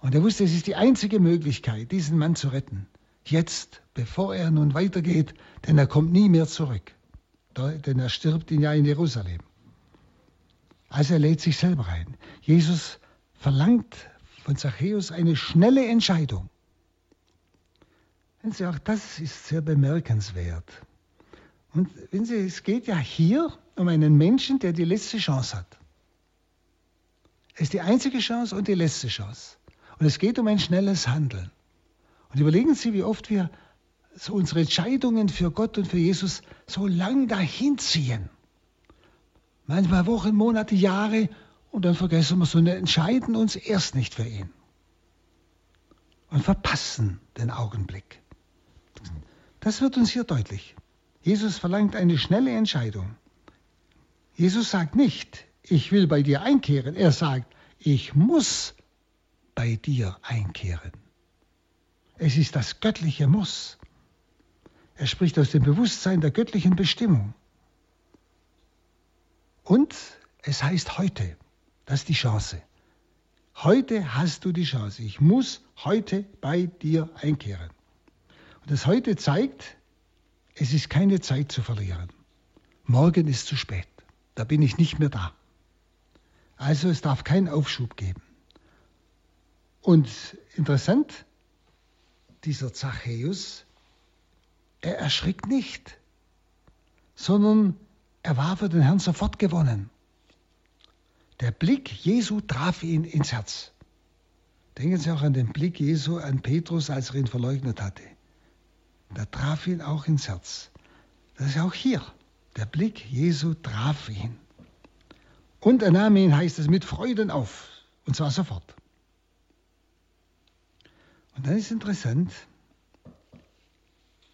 Und er wusste, es ist die einzige Möglichkeit, diesen Mann zu retten. Jetzt, bevor er nun weitergeht, denn er kommt nie mehr zurück. Denn er stirbt ihn ja in Jerusalem. Also er lädt sich selber ein. Jesus verlangt von Zachäus eine schnelle Entscheidung. Wenn Sie, auch das ist sehr bemerkenswert. Und wenn Sie, es geht ja hier um einen Menschen, der die letzte Chance hat. Es ist die einzige Chance und die letzte Chance. Und es geht um ein schnelles Handeln. Und überlegen Sie, wie oft wir so unsere Entscheidungen für Gott und für Jesus so lang dahin ziehen. Manchmal Wochen, Monate, Jahre und dann vergessen wir so und entscheiden uns erst nicht für ihn. Und verpassen den Augenblick. Das wird uns hier deutlich. Jesus verlangt eine schnelle Entscheidung. Jesus sagt nicht, ich will bei dir einkehren. Er sagt, ich muss bei dir einkehren. Es ist das göttliche Muss. Er spricht aus dem Bewusstsein der göttlichen Bestimmung. Und es heißt heute, das ist die Chance. Heute hast du die Chance. Ich muss heute bei dir einkehren. Und das heute zeigt, es ist keine Zeit zu verlieren. Morgen ist zu spät. Da bin ich nicht mehr da. Also es darf keinen Aufschub geben. Und interessant, dieser Zachäus, er erschrickt nicht, sondern er war für den Herrn sofort gewonnen. Der Blick Jesu traf ihn ins Herz. Denken Sie auch an den Blick Jesu an Petrus, als er ihn verleugnet hatte. Der traf ihn auch ins Herz. Das ist auch hier. Der Blick Jesu traf ihn. Und er nahm ihn, heißt es, mit Freuden auf. Und zwar sofort. Und dann ist interessant,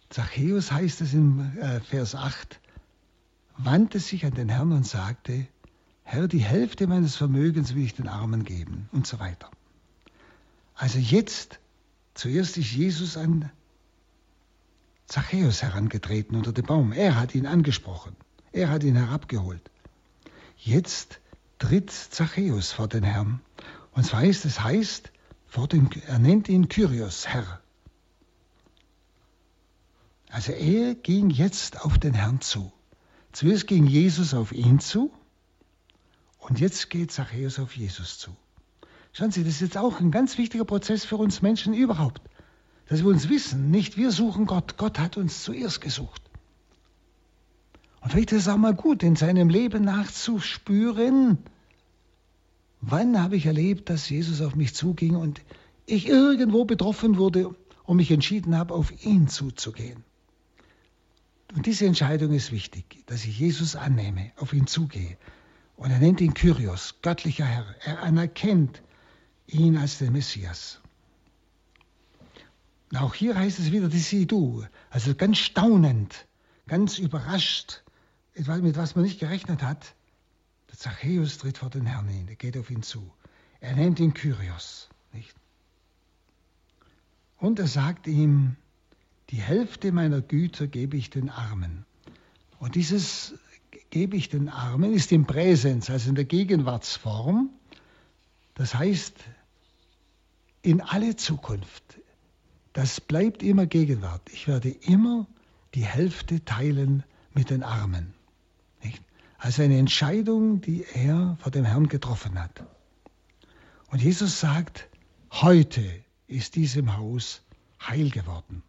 Zachäus heißt es in äh, Vers 8, wandte sich an den Herrn und sagte, Herr, die Hälfte meines Vermögens will ich den Armen geben und so weiter. Also jetzt, zuerst ist Jesus an Zachäus herangetreten unter dem Baum. Er hat ihn angesprochen. Er hat ihn herabgeholt. Jetzt tritt Zachäus vor den Herrn. Und zwar ist es heißt, vor dem, er nennt ihn Kyrios, Herr. Also er ging jetzt auf den Herrn zu. Zuerst ging Jesus auf ihn zu und jetzt geht Zachäus auf Jesus zu. Schauen Sie, das ist jetzt auch ein ganz wichtiger Prozess für uns Menschen überhaupt dass wir uns wissen, nicht wir suchen Gott, Gott hat uns zuerst gesucht. Und vielleicht ist es auch mal gut, in seinem Leben nachzuspüren, wann habe ich erlebt, dass Jesus auf mich zuging und ich irgendwo betroffen wurde und mich entschieden habe, auf ihn zuzugehen. Und diese Entscheidung ist wichtig, dass ich Jesus annehme, auf ihn zugehe. Und er nennt ihn Kyrios, göttlicher Herr. Er anerkennt ihn als den Messias. Auch hier heißt es wieder, die sieh du. Also ganz staunend, ganz überrascht, mit was man nicht gerechnet hat. Der Zachäus tritt vor den Herrn hin, er geht auf ihn zu. Er nennt ihn Kyrios. Nicht? Und er sagt ihm, die Hälfte meiner Güter gebe ich den Armen. Und dieses gebe ich den Armen ist im Präsens, also in der Gegenwartsform. Das heißt, in alle Zukunft, das bleibt immer Gegenwart. Ich werde immer die Hälfte teilen mit den Armen. Also eine Entscheidung, die er vor dem Herrn getroffen hat. Und Jesus sagt, heute ist diesem Haus heil geworden.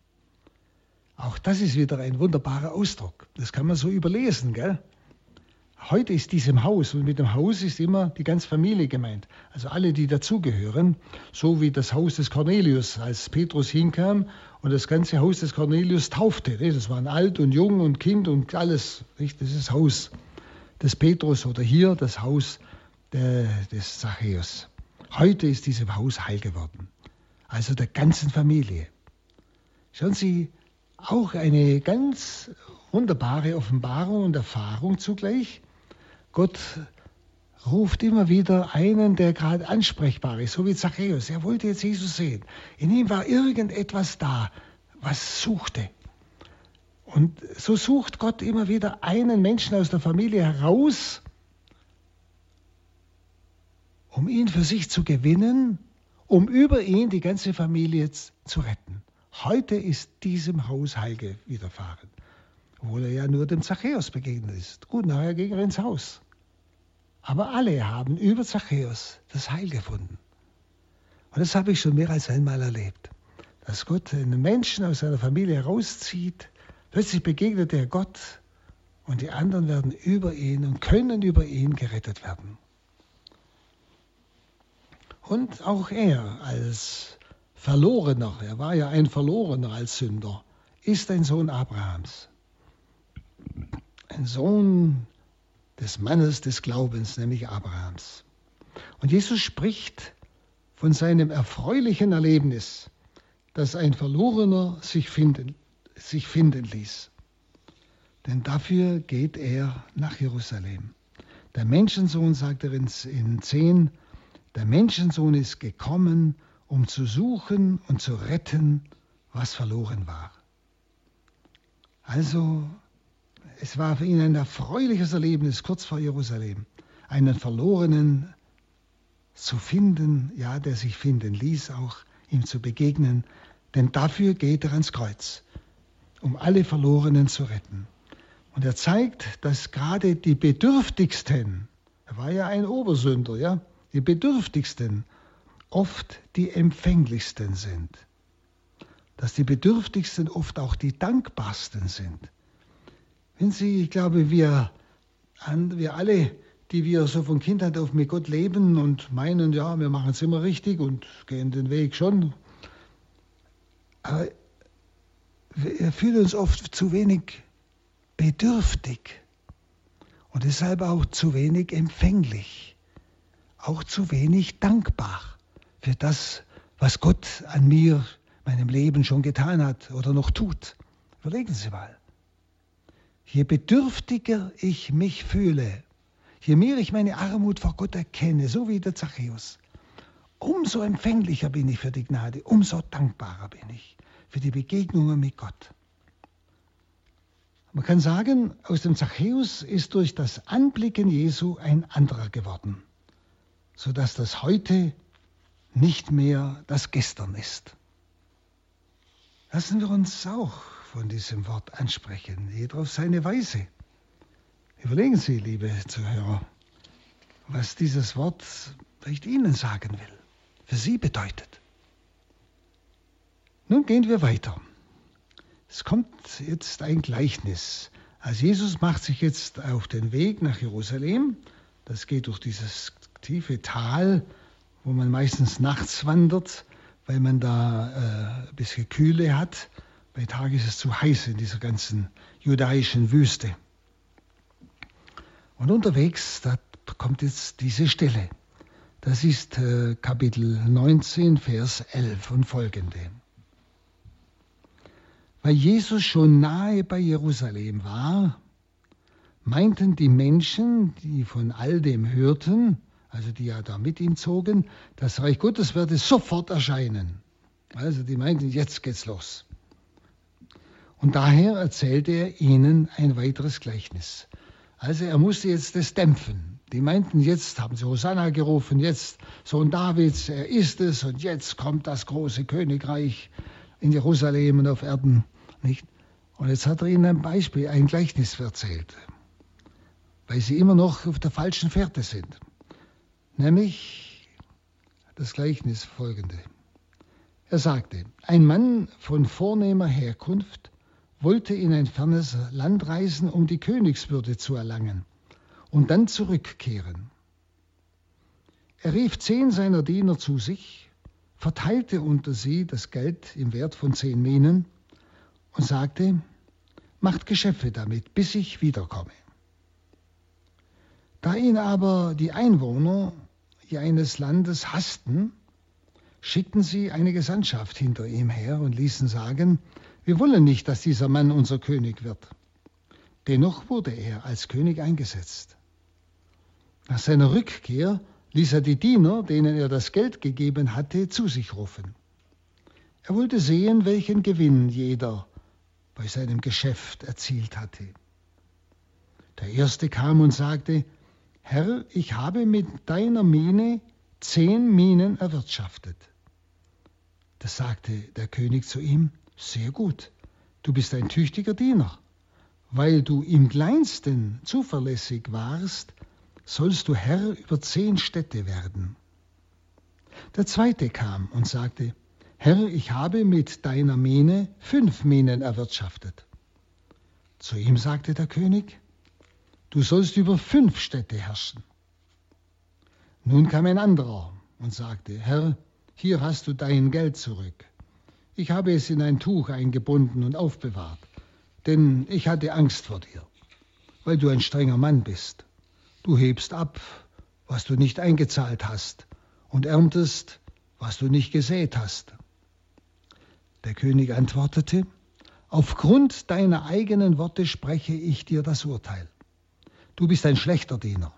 Auch das ist wieder ein wunderbarer Ausdruck. Das kann man so überlesen, gell? Heute ist diesem Haus, und mit dem Haus ist immer die ganze Familie gemeint, also alle, die dazugehören, so wie das Haus des Cornelius, als Petrus hinkam und das ganze Haus des Cornelius taufte. Das waren alt und jung und Kind und alles. Das ist Haus des Petrus oder hier das Haus des Zachäus. Heute ist diesem Haus heil geworden, also der ganzen Familie. Schauen Sie, auch eine ganz wunderbare Offenbarung und Erfahrung zugleich Gott ruft immer wieder einen, der gerade ansprechbar ist, so wie Zachäus. Er wollte jetzt Jesus sehen. In ihm war irgendetwas da, was suchte. Und so sucht Gott immer wieder einen Menschen aus der Familie heraus, um ihn für sich zu gewinnen, um über ihn die ganze Familie zu retten. Heute ist diesem Haus Heil widerfahren obwohl er ja nur dem Zachäus begegnet ist. Gut, nachher ging er ins Haus. Aber alle haben über Zachäus das Heil gefunden. Und das habe ich schon mehr als einmal erlebt. Dass Gott einen Menschen aus seiner Familie herauszieht, plötzlich begegnet er Gott und die anderen werden über ihn und können über ihn gerettet werden. Und auch er als Verlorener, er war ja ein Verlorener als Sünder, ist ein Sohn Abrahams ein Sohn des Mannes des Glaubens, nämlich Abrahams. Und Jesus spricht von seinem erfreulichen Erlebnis, dass ein Verlorener sich finden, sich finden ließ. Denn dafür geht er nach Jerusalem. Der Menschensohn, sagt er in 10, Der Menschensohn ist gekommen, um zu suchen und zu retten, was verloren war. Also, es war für ihn ein erfreuliches Erlebnis kurz vor Jerusalem, einen Verlorenen zu finden, ja, der sich finden ließ, auch ihm zu begegnen, denn dafür geht er ans Kreuz, um alle Verlorenen zu retten. Und er zeigt, dass gerade die Bedürftigsten, er war ja ein Obersünder, ja, die Bedürftigsten oft die empfänglichsten sind. Dass die Bedürftigsten oft auch die dankbarsten sind. Wenn Sie, ich glaube, wir, wir alle, die wir so von Kindheit auf mit Gott leben und meinen, ja, wir machen es immer richtig und gehen den Weg schon, aber wir fühlen uns oft zu wenig bedürftig und deshalb auch zu wenig empfänglich, auch zu wenig dankbar für das, was Gott an mir, meinem Leben schon getan hat oder noch tut. Überlegen Sie mal. Je bedürftiger ich mich fühle, je mehr ich meine Armut vor Gott erkenne, so wie der Zachäus, umso empfänglicher bin ich für die Gnade, umso dankbarer bin ich für die Begegnungen mit Gott. Man kann sagen, aus dem Zachäus ist durch das Anblicken Jesu ein anderer geworden, sodass das heute nicht mehr das Gestern ist. Lassen wir uns auch von diesem Wort ansprechen, jeder auf seine Weise. Überlegen Sie, liebe Zuhörer, was dieses Wort vielleicht Ihnen sagen will, für Sie bedeutet. Nun gehen wir weiter. Es kommt jetzt ein Gleichnis. Also Jesus macht sich jetzt auf den Weg nach Jerusalem. Das geht durch dieses tiefe Tal, wo man meistens nachts wandert, weil man da äh, ein bisschen Kühle hat. Bei Tag ist es zu heiß in dieser ganzen judaischen Wüste. Und unterwegs, da kommt jetzt diese Stelle. Das ist äh, Kapitel 19, Vers 11 und folgende. Weil Jesus schon nahe bei Jerusalem war, meinten die Menschen, die von all dem hörten, also die ja da mit ihm zogen, das Reich Gottes werde sofort erscheinen. Also die meinten, jetzt geht's los. Und daher erzählte er ihnen ein weiteres Gleichnis. Also er musste jetzt das dämpfen. Die meinten, jetzt haben sie Hosanna gerufen, jetzt Sohn Davids, er ist es und jetzt kommt das große Königreich in Jerusalem und auf Erden. Nicht? Und jetzt hat er ihnen ein Beispiel, ein Gleichnis erzählt, weil sie immer noch auf der falschen Fährte sind. Nämlich das Gleichnis folgende. Er sagte, ein Mann von vornehmer Herkunft wollte in ein fernes Land reisen, um die Königswürde zu erlangen und dann zurückkehren. Er rief zehn seiner Diener zu sich, verteilte unter sie das Geld im Wert von zehn Minen und sagte, macht Geschäfte damit, bis ich wiederkomme. Da ihn aber die Einwohner eines Landes hassten, schickten sie eine Gesandtschaft hinter ihm her und ließen sagen, wir wollen nicht, dass dieser Mann unser König wird. Dennoch wurde er als König eingesetzt. Nach seiner Rückkehr ließ er die Diener, denen er das Geld gegeben hatte, zu sich rufen. Er wollte sehen, welchen Gewinn jeder bei seinem Geschäft erzielt hatte. Der erste kam und sagte, Herr, ich habe mit deiner Mine zehn Minen erwirtschaftet. Da sagte der König zu ihm, sehr gut, du bist ein tüchtiger Diener. Weil du im kleinsten zuverlässig warst, sollst du Herr über zehn Städte werden. Der zweite kam und sagte, Herr, ich habe mit deiner Mine fünf Minen erwirtschaftet. Zu ihm sagte der König, du sollst über fünf Städte herrschen. Nun kam ein anderer und sagte, Herr, hier hast du dein Geld zurück. Ich habe es in ein Tuch eingebunden und aufbewahrt, denn ich hatte Angst vor dir, weil du ein strenger Mann bist. Du hebst ab, was du nicht eingezahlt hast, und erntest, was du nicht gesät hast. Der König antwortete, Aufgrund deiner eigenen Worte spreche ich dir das Urteil. Du bist ein schlechter Diener.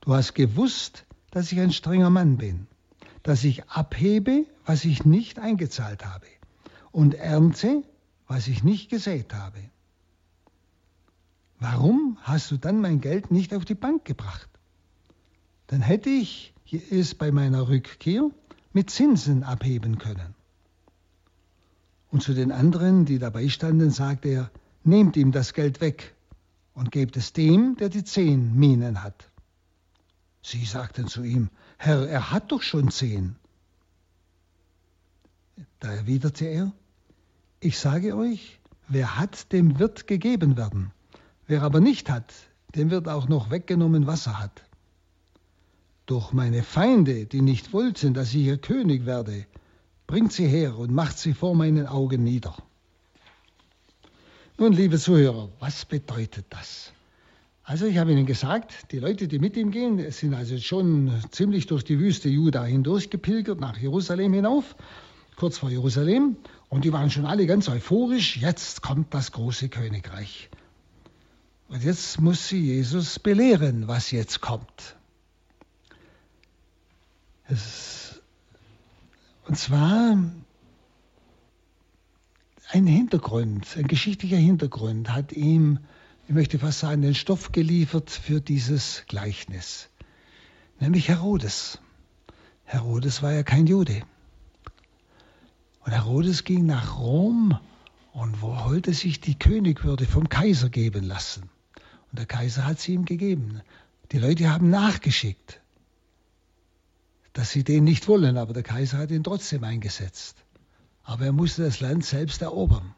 Du hast gewusst, dass ich ein strenger Mann bin, dass ich abhebe, was ich nicht eingezahlt habe und ernte, was ich nicht gesät habe. Warum hast du dann mein Geld nicht auf die Bank gebracht? Dann hätte ich es bei meiner Rückkehr mit Zinsen abheben können. Und zu den anderen, die dabei standen, sagte er, nehmt ihm das Geld weg und gebt es dem, der die zehn Minen hat. Sie sagten zu ihm, Herr, er hat doch schon zehn. Da erwiderte er, ich sage euch, wer hat, dem wird gegeben werden. Wer aber nicht hat, dem wird auch noch weggenommen, was er hat. Doch meine Feinde, die nicht wollten, dass ich ihr König werde, bringt sie her und macht sie vor meinen Augen nieder. Nun, liebe Zuhörer, was bedeutet das? Also ich habe Ihnen gesagt, die Leute, die mit ihm gehen, sind also schon ziemlich durch die Wüste Juda hindurch gepilgert, nach Jerusalem hinauf, kurz vor Jerusalem, und die waren schon alle ganz euphorisch, jetzt kommt das große Königreich. Und jetzt muss sie Jesus belehren, was jetzt kommt. Es, und zwar ein Hintergrund, ein geschichtlicher Hintergrund hat ihm, ich möchte fast sagen, den Stoff geliefert für dieses Gleichnis, nämlich Herodes. Herodes war ja kein Jude. Und Herodes ging nach Rom und wollte sich die Königwürde vom Kaiser geben lassen. Und der Kaiser hat sie ihm gegeben. Die Leute haben nachgeschickt, dass sie den nicht wollen, aber der Kaiser hat ihn trotzdem eingesetzt aber er musste das Land selbst erobern.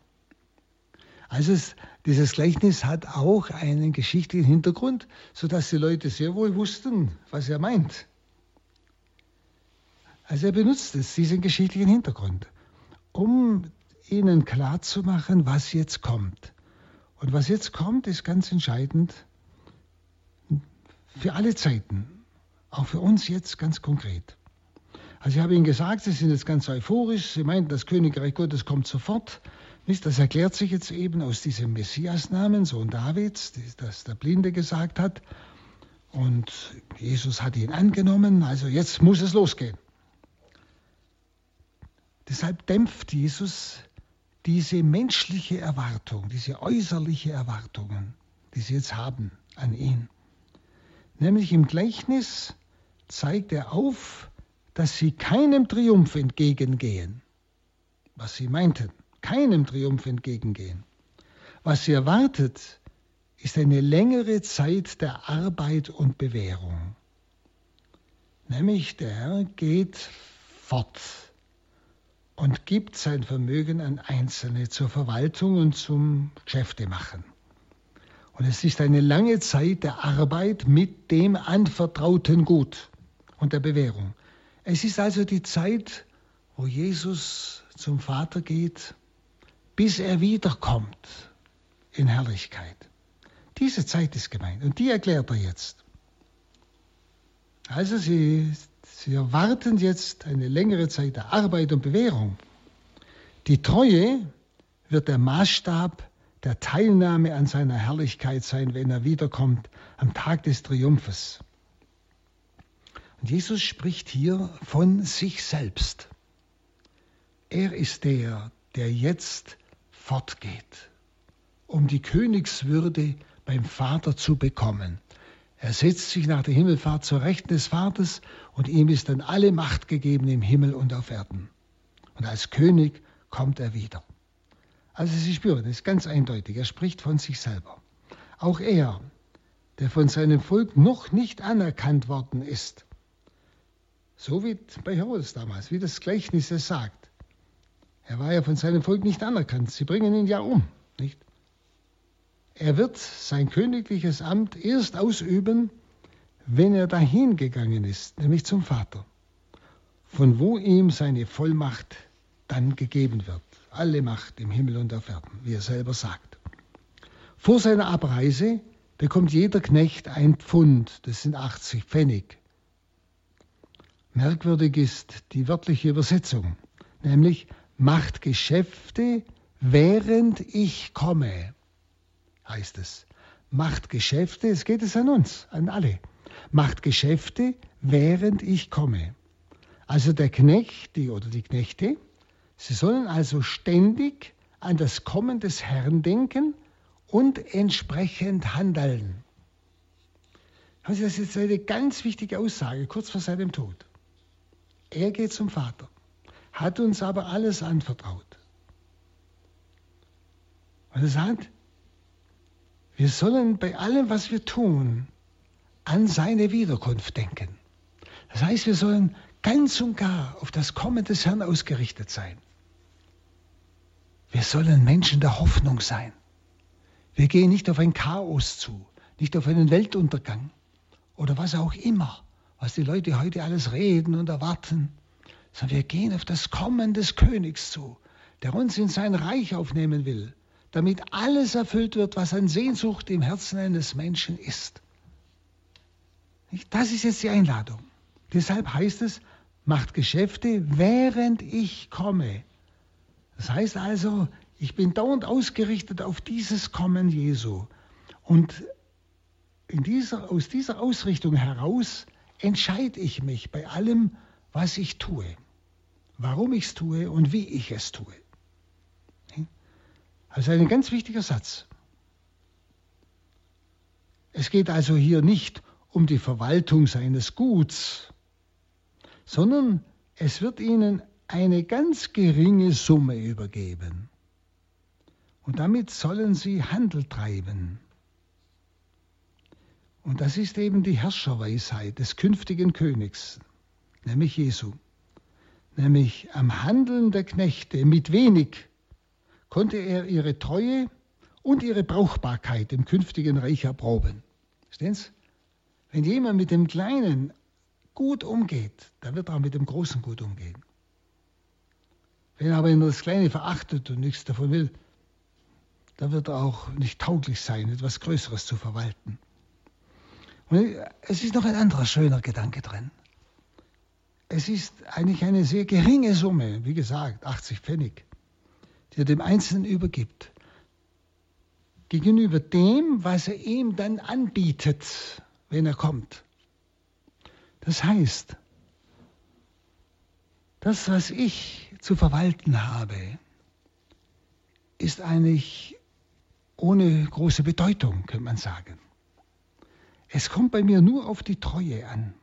Also es, dieses Gleichnis hat auch einen geschichtlichen Hintergrund, sodass die Leute sehr wohl wussten, was er meint. Also er benutzt es, diesen geschichtlichen Hintergrund, um ihnen klarzumachen, was jetzt kommt. Und was jetzt kommt, ist ganz entscheidend für alle Zeiten, auch für uns jetzt ganz konkret. Also ich habe Ihnen gesagt, Sie sind jetzt ganz euphorisch, Sie meinten, das Königreich Gottes kommt sofort. Das erklärt sich jetzt eben aus diesem Messiasnamen, Sohn Davids, das der Blinde gesagt hat. Und Jesus hat ihn angenommen, also jetzt muss es losgehen. Deshalb dämpft Jesus diese menschliche Erwartung, diese äußerliche Erwartungen, die sie jetzt haben an ihn. Nämlich im Gleichnis zeigt er auf, dass sie keinem Triumph entgegengehen. Was sie meinten, keinem Triumph entgegengehen. Was sie erwartet, ist eine längere Zeit der Arbeit und Bewährung. Nämlich der Herr geht fort und gibt sein Vermögen an Einzelne zur Verwaltung und zum Geschäftemachen. Und es ist eine lange Zeit der Arbeit mit dem anvertrauten Gut und der Bewährung. Es ist also die Zeit, wo Jesus zum Vater geht, bis er wiederkommt in Herrlichkeit. Diese Zeit ist gemeint und die erklärt er jetzt. Also sie, sie erwarten jetzt eine längere Zeit der Arbeit und Bewährung. Die Treue wird der Maßstab der Teilnahme an seiner Herrlichkeit sein, wenn er wiederkommt am Tag des Triumphes. Und Jesus spricht hier von sich selbst. Er ist der, der jetzt fortgeht, um die Königswürde beim Vater zu bekommen. Er setzt sich nach der Himmelfahrt zur Rechten des Vaters und ihm ist dann alle Macht gegeben im Himmel und auf Erden. Und als König kommt er wieder. Also Sie spüren, das ist ganz eindeutig. Er spricht von sich selber. Auch er, der von seinem Volk noch nicht anerkannt worden ist, so wie bei Herodes damals, wie das Gleichnis es sagt. Er war ja von seinem Volk nicht anerkannt. Sie bringen ihn ja um, nicht? Er wird sein königliches Amt erst ausüben, wenn er dahin gegangen ist, nämlich zum Vater, von wo ihm seine Vollmacht dann gegeben wird. Alle Macht im Himmel und auf Erden, wie er selber sagt. Vor seiner Abreise bekommt jeder Knecht ein Pfund, das sind 80 Pfennig, Merkwürdig ist die wörtliche Übersetzung, nämlich macht Geschäfte, während ich komme, heißt es. Macht Geschäfte, es geht es an uns, an alle. Macht Geschäfte, während ich komme. Also der Knecht die, oder die Knechte, sie sollen also ständig an das Kommen des Herrn denken und entsprechend handeln. Also das ist eine ganz wichtige Aussage, kurz vor seinem Tod. Er geht zum Vater, hat uns aber alles anvertraut. Und er sagt, wir sollen bei allem, was wir tun, an seine Wiederkunft denken. Das heißt, wir sollen ganz und gar auf das Kommen des Herrn ausgerichtet sein. Wir sollen Menschen der Hoffnung sein. Wir gehen nicht auf ein Chaos zu, nicht auf einen Weltuntergang oder was auch immer, was die Leute heute alles reden und erwarten, sondern wir gehen auf das Kommen des Königs zu, der uns in sein Reich aufnehmen will, damit alles erfüllt wird, was an Sehnsucht im Herzen eines Menschen ist. Das ist jetzt die Einladung. Deshalb heißt es, macht Geschäfte, während ich komme. Das heißt also, ich bin dauernd ausgerichtet auf dieses Kommen Jesu. Und dieser, aus dieser Ausrichtung heraus entscheide ich mich bei allem, was ich tue, warum ich es tue und wie ich es tue. Also ein ganz wichtiger Satz. Es geht also hier nicht um die Verwaltung seines Guts, sondern es wird ihnen eine ganz geringe Summe übergeben. Und damit sollen sie Handel treiben. Und das ist eben die Herrscherweisheit des künftigen Königs, nämlich Jesu. Nämlich am Handeln der Knechte mit wenig konnte er ihre Treue und ihre Brauchbarkeit im künftigen Reich erproben. Verstehen Sie? Wenn jemand mit dem Kleinen gut umgeht, dann wird er auch mit dem Großen gut umgehen. Wenn er aber nur das Kleine verachtet und nichts davon will, dann wird er auch nicht tauglich sein, etwas Größeres zu verwalten. Und es ist noch ein anderer schöner Gedanke drin. Es ist eigentlich eine sehr geringe Summe, wie gesagt, 80 Pfennig, die er dem Einzelnen übergibt, gegenüber dem, was er ihm dann anbietet, wenn er kommt. Das heißt, das, was ich zu verwalten habe, ist eigentlich ohne große Bedeutung, könnte man sagen. Es kommt bei mir nur auf die Treue an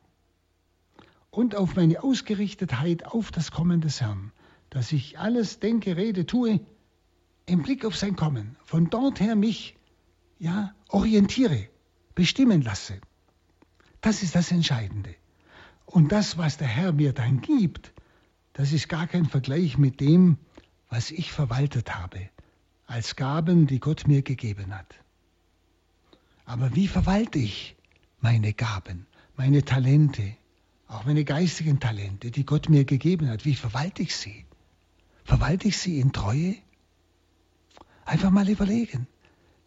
und auf meine Ausgerichtetheit auf das Kommen des Herrn, dass ich alles denke, rede, tue im Blick auf sein Kommen, von dort her mich ja orientiere, bestimmen lasse. Das ist das Entscheidende. Und das, was der Herr mir dann gibt, das ist gar kein Vergleich mit dem, was ich verwaltet habe, als Gaben, die Gott mir gegeben hat. Aber wie verwalte ich meine Gaben, meine Talente, auch meine geistigen Talente, die Gott mir gegeben hat? Wie verwalte ich sie? Verwalte ich sie in Treue? Einfach mal überlegen.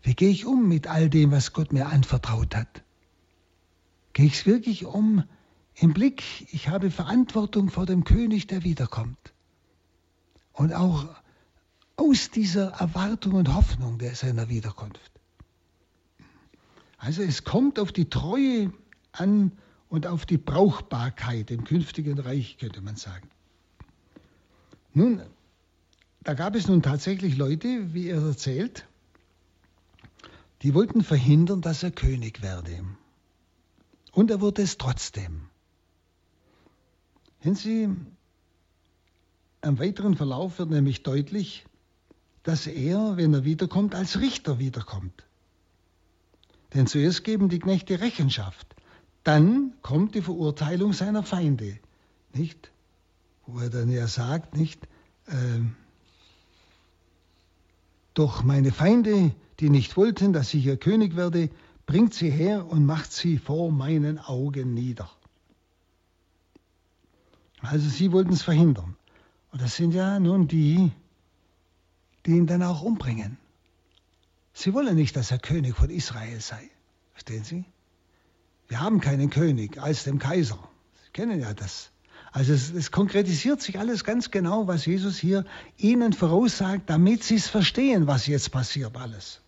Wie gehe ich um mit all dem, was Gott mir anvertraut hat? Gehe ich es wirklich um im Blick, ich habe Verantwortung vor dem König, der wiederkommt. Und auch aus dieser Erwartung und Hoffnung der seiner Wiederkunft. Also es kommt auf die Treue an und auf die Brauchbarkeit im künftigen Reich, könnte man sagen. Nun, da gab es nun tatsächlich Leute, wie er erzählt, die wollten verhindern, dass er König werde. Und er wurde es trotzdem. Wenn Sie, am weiteren Verlauf wird nämlich deutlich, dass er, wenn er wiederkommt, als Richter wiederkommt. Denn zuerst geben die Knechte Rechenschaft, dann kommt die Verurteilung seiner Feinde, nicht? Wo er dann ja sagt, nicht? Äh, doch meine Feinde, die nicht wollten, dass ich ihr König werde, bringt sie her und macht sie vor meinen Augen nieder. Also sie wollten es verhindern. Und das sind ja nun die, die ihn dann auch umbringen. Sie wollen nicht, dass er König von Israel sei. Verstehen Sie? Wir haben keinen König als dem Kaiser. Sie kennen ja das. Also es, es, konkretisiert sich alles ganz genau, was Jesus hier ihnen voraussagt, damit sie es verstehen, was jetzt passiert alles.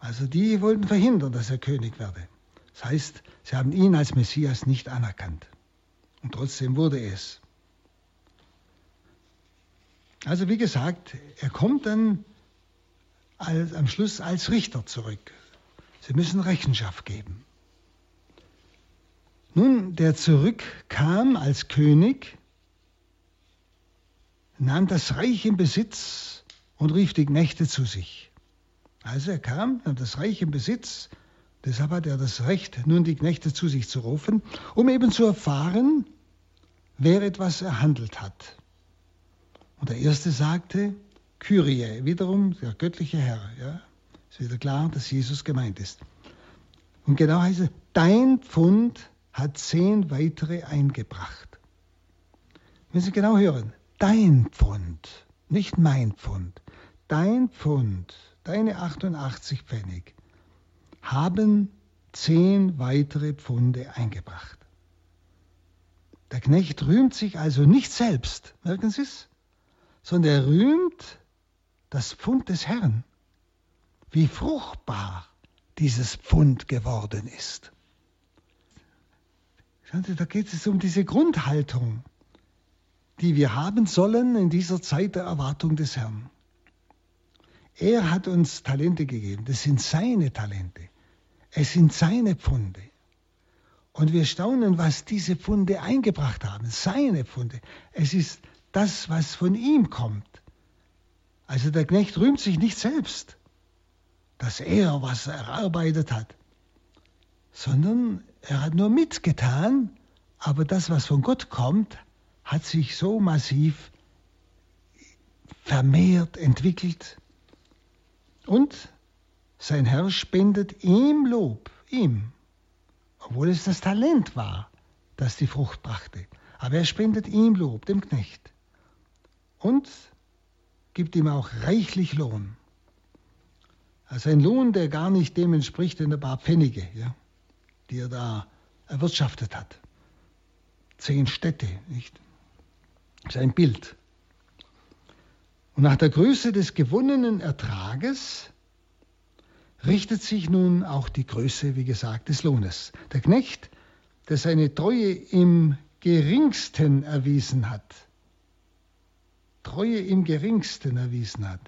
Also die wollten verhindern, dass er König werde. Das heißt, sie haben ihn als Messias nicht anerkannt. Und trotzdem wurde es. Also wie gesagt, er kommt dann als, am Schluss als Richter zurück. Sie müssen Rechenschaft geben. Nun, der zurückkam als König, nahm das Reich in Besitz und rief die Knechte zu sich. Also er kam, nahm das Reich in Besitz, deshalb hat er das Recht, nun die Knechte zu sich zu rufen, um eben zu erfahren, wer etwas erhandelt hat. Und der erste sagte, Kyrie, wiederum der göttliche Herr. Ja? Ist wieder klar, dass Jesus gemeint ist. Und genau heißt es, dein Pfund hat zehn weitere eingebracht. Wenn Sie genau hören, dein Pfund, nicht mein Pfund, dein Pfund, deine 88 Pfennig, haben zehn weitere Pfunde eingebracht. Der Knecht rühmt sich also nicht selbst, merken Sie es, sondern er rühmt das Pfund des Herrn, wie fruchtbar dieses Pfund geworden ist. Da geht es um diese Grundhaltung, die wir haben sollen in dieser Zeit der Erwartung des Herrn. Er hat uns Talente gegeben, das sind seine Talente, es sind seine Pfunde. Und wir staunen, was diese Pfunde eingebracht haben, seine Pfunde. Es ist das, was von ihm kommt. Also der Knecht rühmt sich nicht selbst, dass er was erarbeitet hat, sondern er hat nur mitgetan, aber das, was von Gott kommt, hat sich so massiv vermehrt, entwickelt. Und sein Herr spendet ihm Lob, ihm, obwohl es das Talent war, das die Frucht brachte. Aber er spendet ihm Lob, dem Knecht. Und gibt ihm auch reichlich Lohn. Also ein Lohn, der gar nicht dem entspricht in ein paar Pfennige, ja, die er da erwirtschaftet hat. Zehn Städte, nicht? Das ist ein Bild. Und nach der Größe des gewonnenen Ertrages richtet sich nun auch die Größe, wie gesagt, des Lohnes. Der Knecht, der seine Treue im geringsten erwiesen hat, Treue im geringsten erwiesen hat,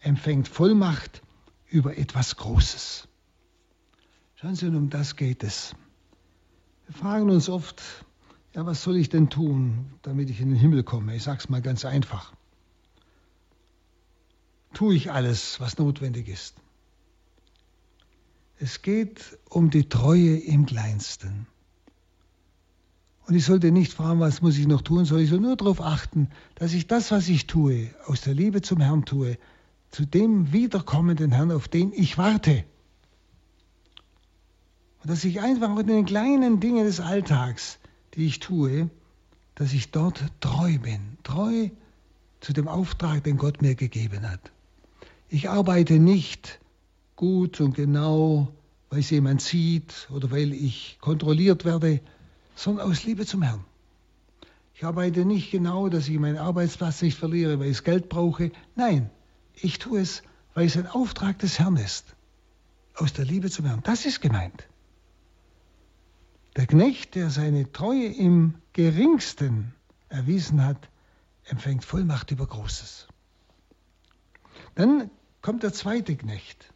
empfängt Vollmacht über etwas Großes. Schauen Sie, um das geht es. Wir fragen uns oft, ja, was soll ich denn tun, damit ich in den Himmel komme? Ich sage es mal ganz einfach. Tue ich alles, was notwendig ist? Es geht um die Treue im Kleinsten. Und ich sollte nicht fragen, was muss ich noch tun, sondern ich soll nur darauf achten, dass ich das, was ich tue, aus der Liebe zum Herrn tue, zu dem wiederkommenden Herrn, auf den ich warte. Und dass ich einfach in den kleinen Dingen des Alltags, die ich tue, dass ich dort treu bin, treu zu dem Auftrag, den Gott mir gegeben hat. Ich arbeite nicht gut und genau, weil es jemand sieht oder weil ich kontrolliert werde, sondern aus Liebe zum Herrn. Ich arbeite nicht genau, dass ich meinen Arbeitsplatz nicht verliere, weil ich Geld brauche. Nein, ich tue es, weil es ein Auftrag des Herrn ist. Aus der Liebe zum Herrn. Das ist gemeint. Der Knecht, der seine Treue im geringsten erwiesen hat, empfängt Vollmacht über Großes. Dann kommt der zweite Knecht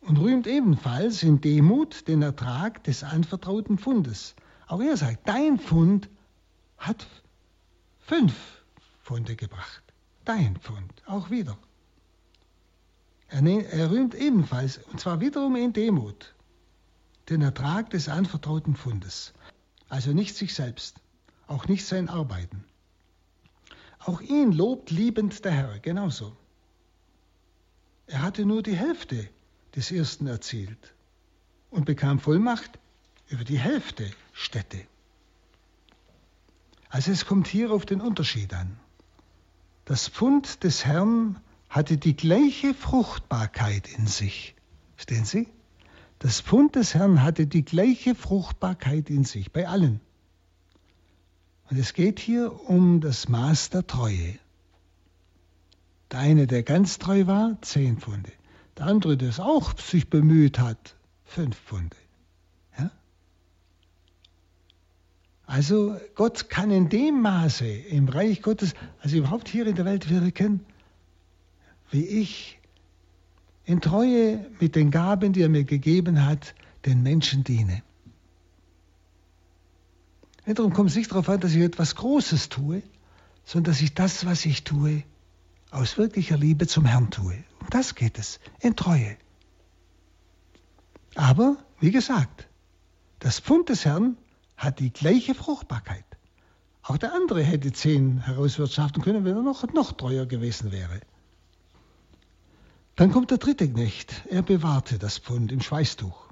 und rühmt ebenfalls in Demut den Ertrag des anvertrauten Fundes. Auch er sagt, dein Fund hat fünf Funde gebracht. Dein Fund, auch wieder. Er, er rühmt ebenfalls, und zwar wiederum in Demut, den Ertrag des anvertrauten Fundes. Also nicht sich selbst, auch nicht sein Arbeiten. Auch ihn lobt liebend der Herr, genauso. Er hatte nur die Hälfte des ersten erzielt und bekam Vollmacht über die Hälfte Städte. Also es kommt hier auf den Unterschied an. Das Pfund des Herrn hatte die gleiche Fruchtbarkeit in sich. Verstehen Sie? Das Pfund des Herrn hatte die gleiche Fruchtbarkeit in sich, bei allen. Und es geht hier um das Maß der Treue. Der eine, der ganz treu war, zehn Pfunde. Der andere, der es auch sich bemüht hat, fünf Pfunde. Ja? Also Gott kann in dem Maße im Reich Gottes, also überhaupt hier in der Welt wirken, wie ich in Treue mit den Gaben, die er mir gegeben hat, den Menschen diene. Darum kommt es nicht darauf an, dass ich etwas Großes tue, sondern dass ich das, was ich tue, aus wirklicher Liebe zum Herrn tue. Um das geht es, in Treue. Aber, wie gesagt, das Pfund des Herrn hat die gleiche Fruchtbarkeit. Auch der andere hätte zehn herauswirtschaften können, wenn er noch, noch treuer gewesen wäre. Dann kommt der dritte Knecht. Er bewahrte das Pfund im Schweißtuch.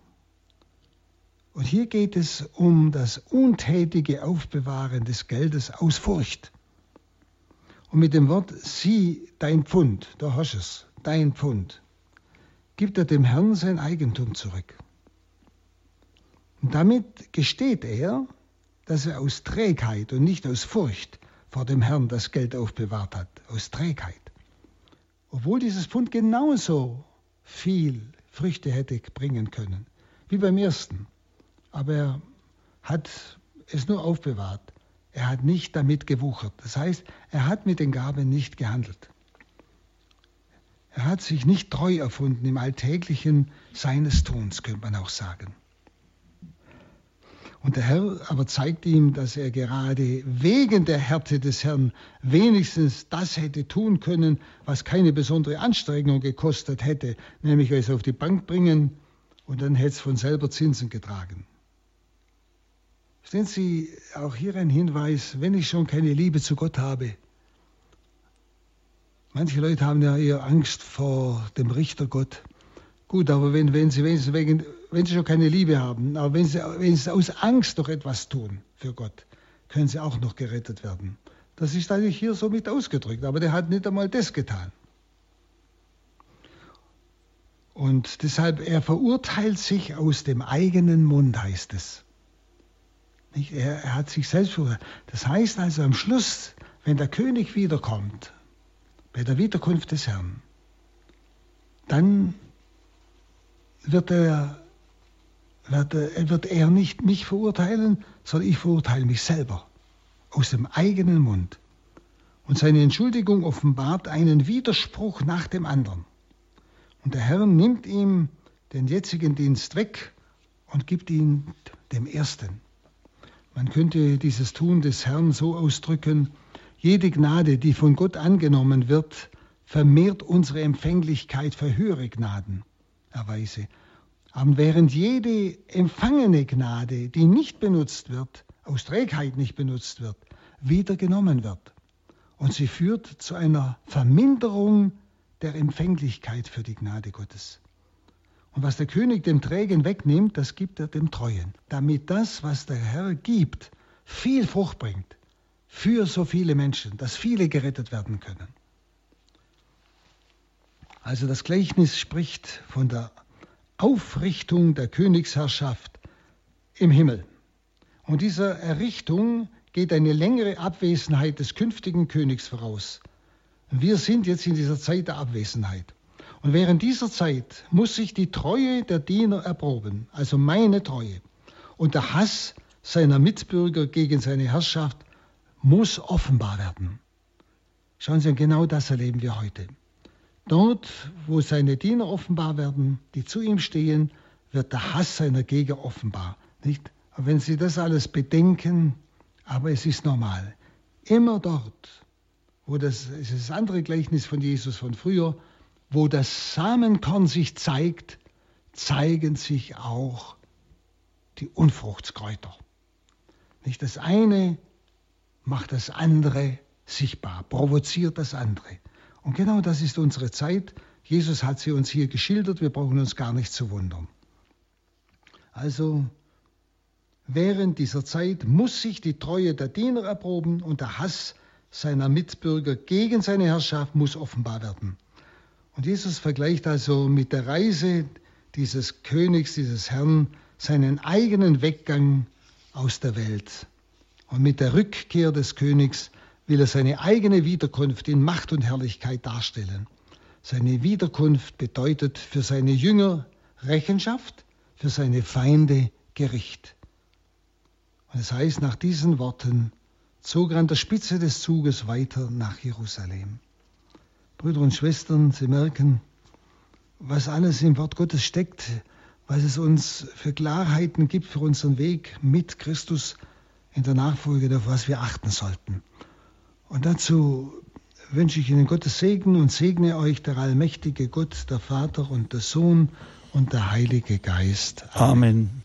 Und hier geht es um das untätige Aufbewahren des Geldes aus Furcht. Und mit dem Wort sieh dein Pfund, da hast es, dein Pfund, gibt er dem Herrn sein Eigentum zurück. Und damit gesteht er, dass er aus Trägheit und nicht aus Furcht vor dem Herrn das Geld aufbewahrt hat, aus Trägheit. Obwohl dieses Pfund genauso viel Früchte hätte bringen können, wie beim ersten. Aber er hat es nur aufbewahrt. Er hat nicht damit gewuchert. Das heißt, er hat mit den Gaben nicht gehandelt. Er hat sich nicht treu erfunden im Alltäglichen seines Tuns, könnte man auch sagen. Und der Herr aber zeigt ihm, dass er gerade wegen der Härte des Herrn wenigstens das hätte tun können, was keine besondere Anstrengung gekostet hätte, nämlich es auf die Bank bringen und dann hätte es von selber Zinsen getragen. Verstehen Sie, auch hier ein Hinweis, wenn ich schon keine Liebe zu Gott habe. Manche Leute haben ja eher Angst vor dem Richter Gott. Gut, aber wenn, wenn, sie, wenn, sie, wegen, wenn sie schon keine Liebe haben, aber wenn sie, wenn sie aus Angst noch etwas tun für Gott, können sie auch noch gerettet werden. Das ist eigentlich hier so mit ausgedrückt, aber der hat nicht einmal das getan. Und deshalb, er verurteilt sich aus dem eigenen Mund, heißt es. Er, er hat sich selbst verurteilt. Das heißt also am Schluss, wenn der König wiederkommt, bei der Wiederkunft des Herrn, dann wird er, wird, er, wird er nicht mich verurteilen, sondern ich verurteile mich selber aus dem eigenen Mund. Und seine Entschuldigung offenbart einen Widerspruch nach dem anderen. Und der Herr nimmt ihm den jetzigen Dienst weg und gibt ihn dem ersten. Man könnte dieses Tun des Herrn so ausdrücken, jede Gnade, die von Gott angenommen wird, vermehrt unsere Empfänglichkeit für höhere Gnadenerweise. Aber während jede empfangene Gnade, die nicht benutzt wird, aus Trägheit nicht benutzt wird, wieder genommen wird. Und sie führt zu einer Verminderung der Empfänglichkeit für die Gnade Gottes. Und was der König dem Trägen wegnimmt, das gibt er dem Treuen, damit das, was der Herr gibt, viel Frucht bringt für so viele Menschen, dass viele gerettet werden können. Also das Gleichnis spricht von der Aufrichtung der Königsherrschaft im Himmel. Und dieser Errichtung geht eine längere Abwesenheit des künftigen Königs voraus. Wir sind jetzt in dieser Zeit der Abwesenheit. Und während dieser Zeit muss sich die Treue der Diener erproben, also meine Treue. Und der Hass seiner Mitbürger gegen seine Herrschaft muss offenbar werden. Schauen Sie, genau das erleben wir heute. Dort, wo seine Diener offenbar werden, die zu ihm stehen, wird der Hass seiner Gegner offenbar. Nicht? wenn Sie das alles bedenken, aber es ist normal. Immer dort, wo das, es ist das andere Gleichnis von Jesus von früher, wo das Samenkorn sich zeigt, zeigen sich auch die Unfruchtskräuter. Nicht das eine macht das andere sichtbar, provoziert das andere. Und genau das ist unsere Zeit. Jesus hat sie uns hier geschildert, wir brauchen uns gar nicht zu wundern. Also, während dieser Zeit muss sich die Treue der Diener erproben und der Hass seiner Mitbürger gegen seine Herrschaft muss offenbar werden. Und Jesus vergleicht also mit der Reise dieses Königs, dieses Herrn, seinen eigenen Weggang aus der Welt. Und mit der Rückkehr des Königs will er seine eigene Wiederkunft in Macht und Herrlichkeit darstellen. Seine Wiederkunft bedeutet für seine Jünger Rechenschaft, für seine Feinde Gericht. Und es heißt, nach diesen Worten zog er an der Spitze des Zuges weiter nach Jerusalem. Brüder und Schwestern, Sie merken, was alles im Wort Gottes steckt, was es uns für Klarheiten gibt für unseren Weg mit Christus in der Nachfolge, auf was wir achten sollten. Und dazu wünsche ich Ihnen Gottes Segen und segne euch der allmächtige Gott, der Vater und der Sohn und der Heilige Geist. Amen. Amen.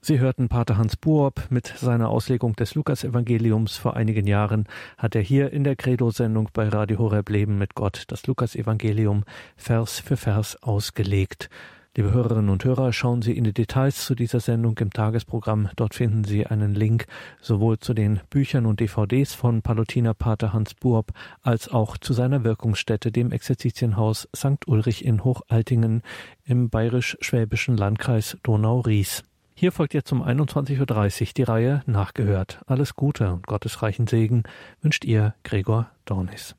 Sie hörten Pater Hans Buob mit seiner Auslegung des Lukasevangeliums vor einigen Jahren hat er hier in der Credo-Sendung bei Radio Horeb Leben mit Gott das Lukasevangelium Vers für Vers ausgelegt. Liebe Hörerinnen und Hörer, schauen Sie in die Details zu dieser Sendung im Tagesprogramm. Dort finden Sie einen Link sowohl zu den Büchern und DVDs von Palutiner Pater Hans Buob als auch zu seiner Wirkungsstätte, dem Exerzitienhaus St. Ulrich in Hochaltingen im bayerisch-schwäbischen Landkreis Donau-Ries. Hier folgt jetzt um 21.30 Uhr die Reihe Nachgehört. Alles Gute und Gottes reichen Segen wünscht ihr Gregor Dornis.